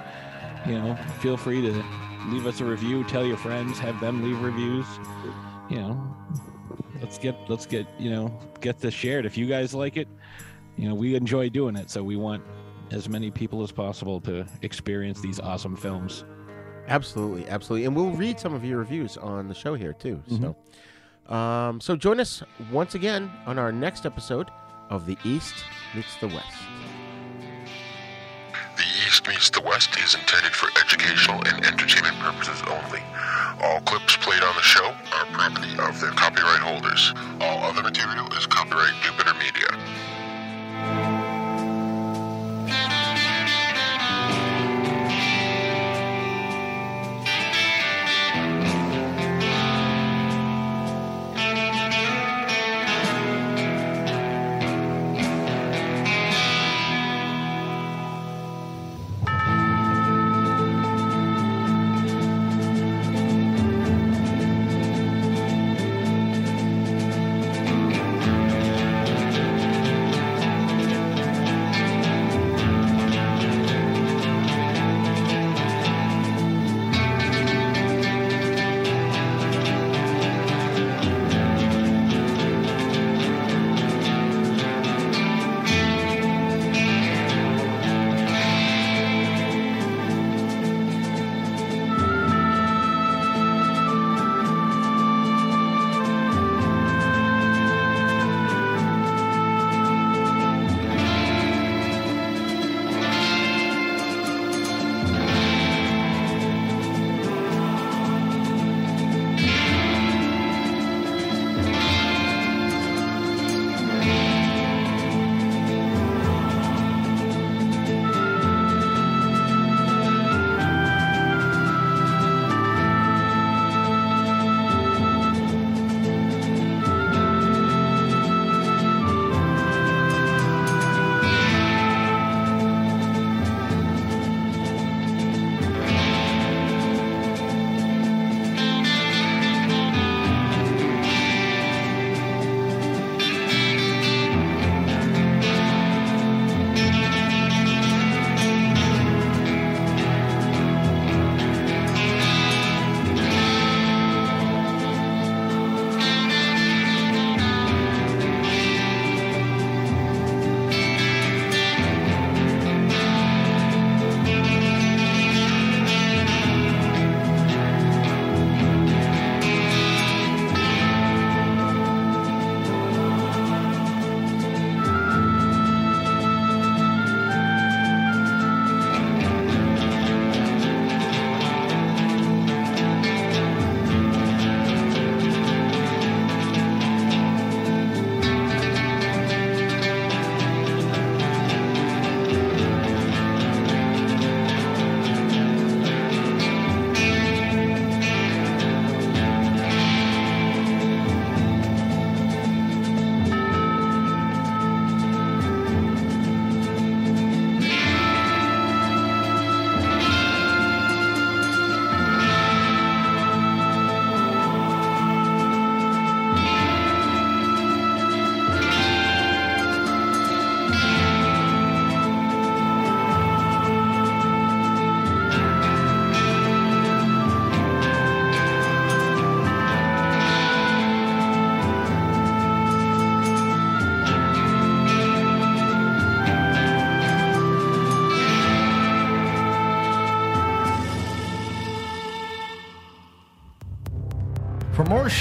you know, feel free to leave us a review, tell your friends, have them leave reviews. You know, let's get let's get you know get this shared. If you guys like it, you know, we enjoy doing it, so we want as many people as possible to experience these awesome films. Absolutely, absolutely, and we'll read some of your reviews on the show here too. So, um, so join us once again on our next episode of The East Meets the West. The East Meets the West is intended for educational and entertainment purposes only. All clips played on the show are property of their copyright holders. All other material is copyright Jupiter Media.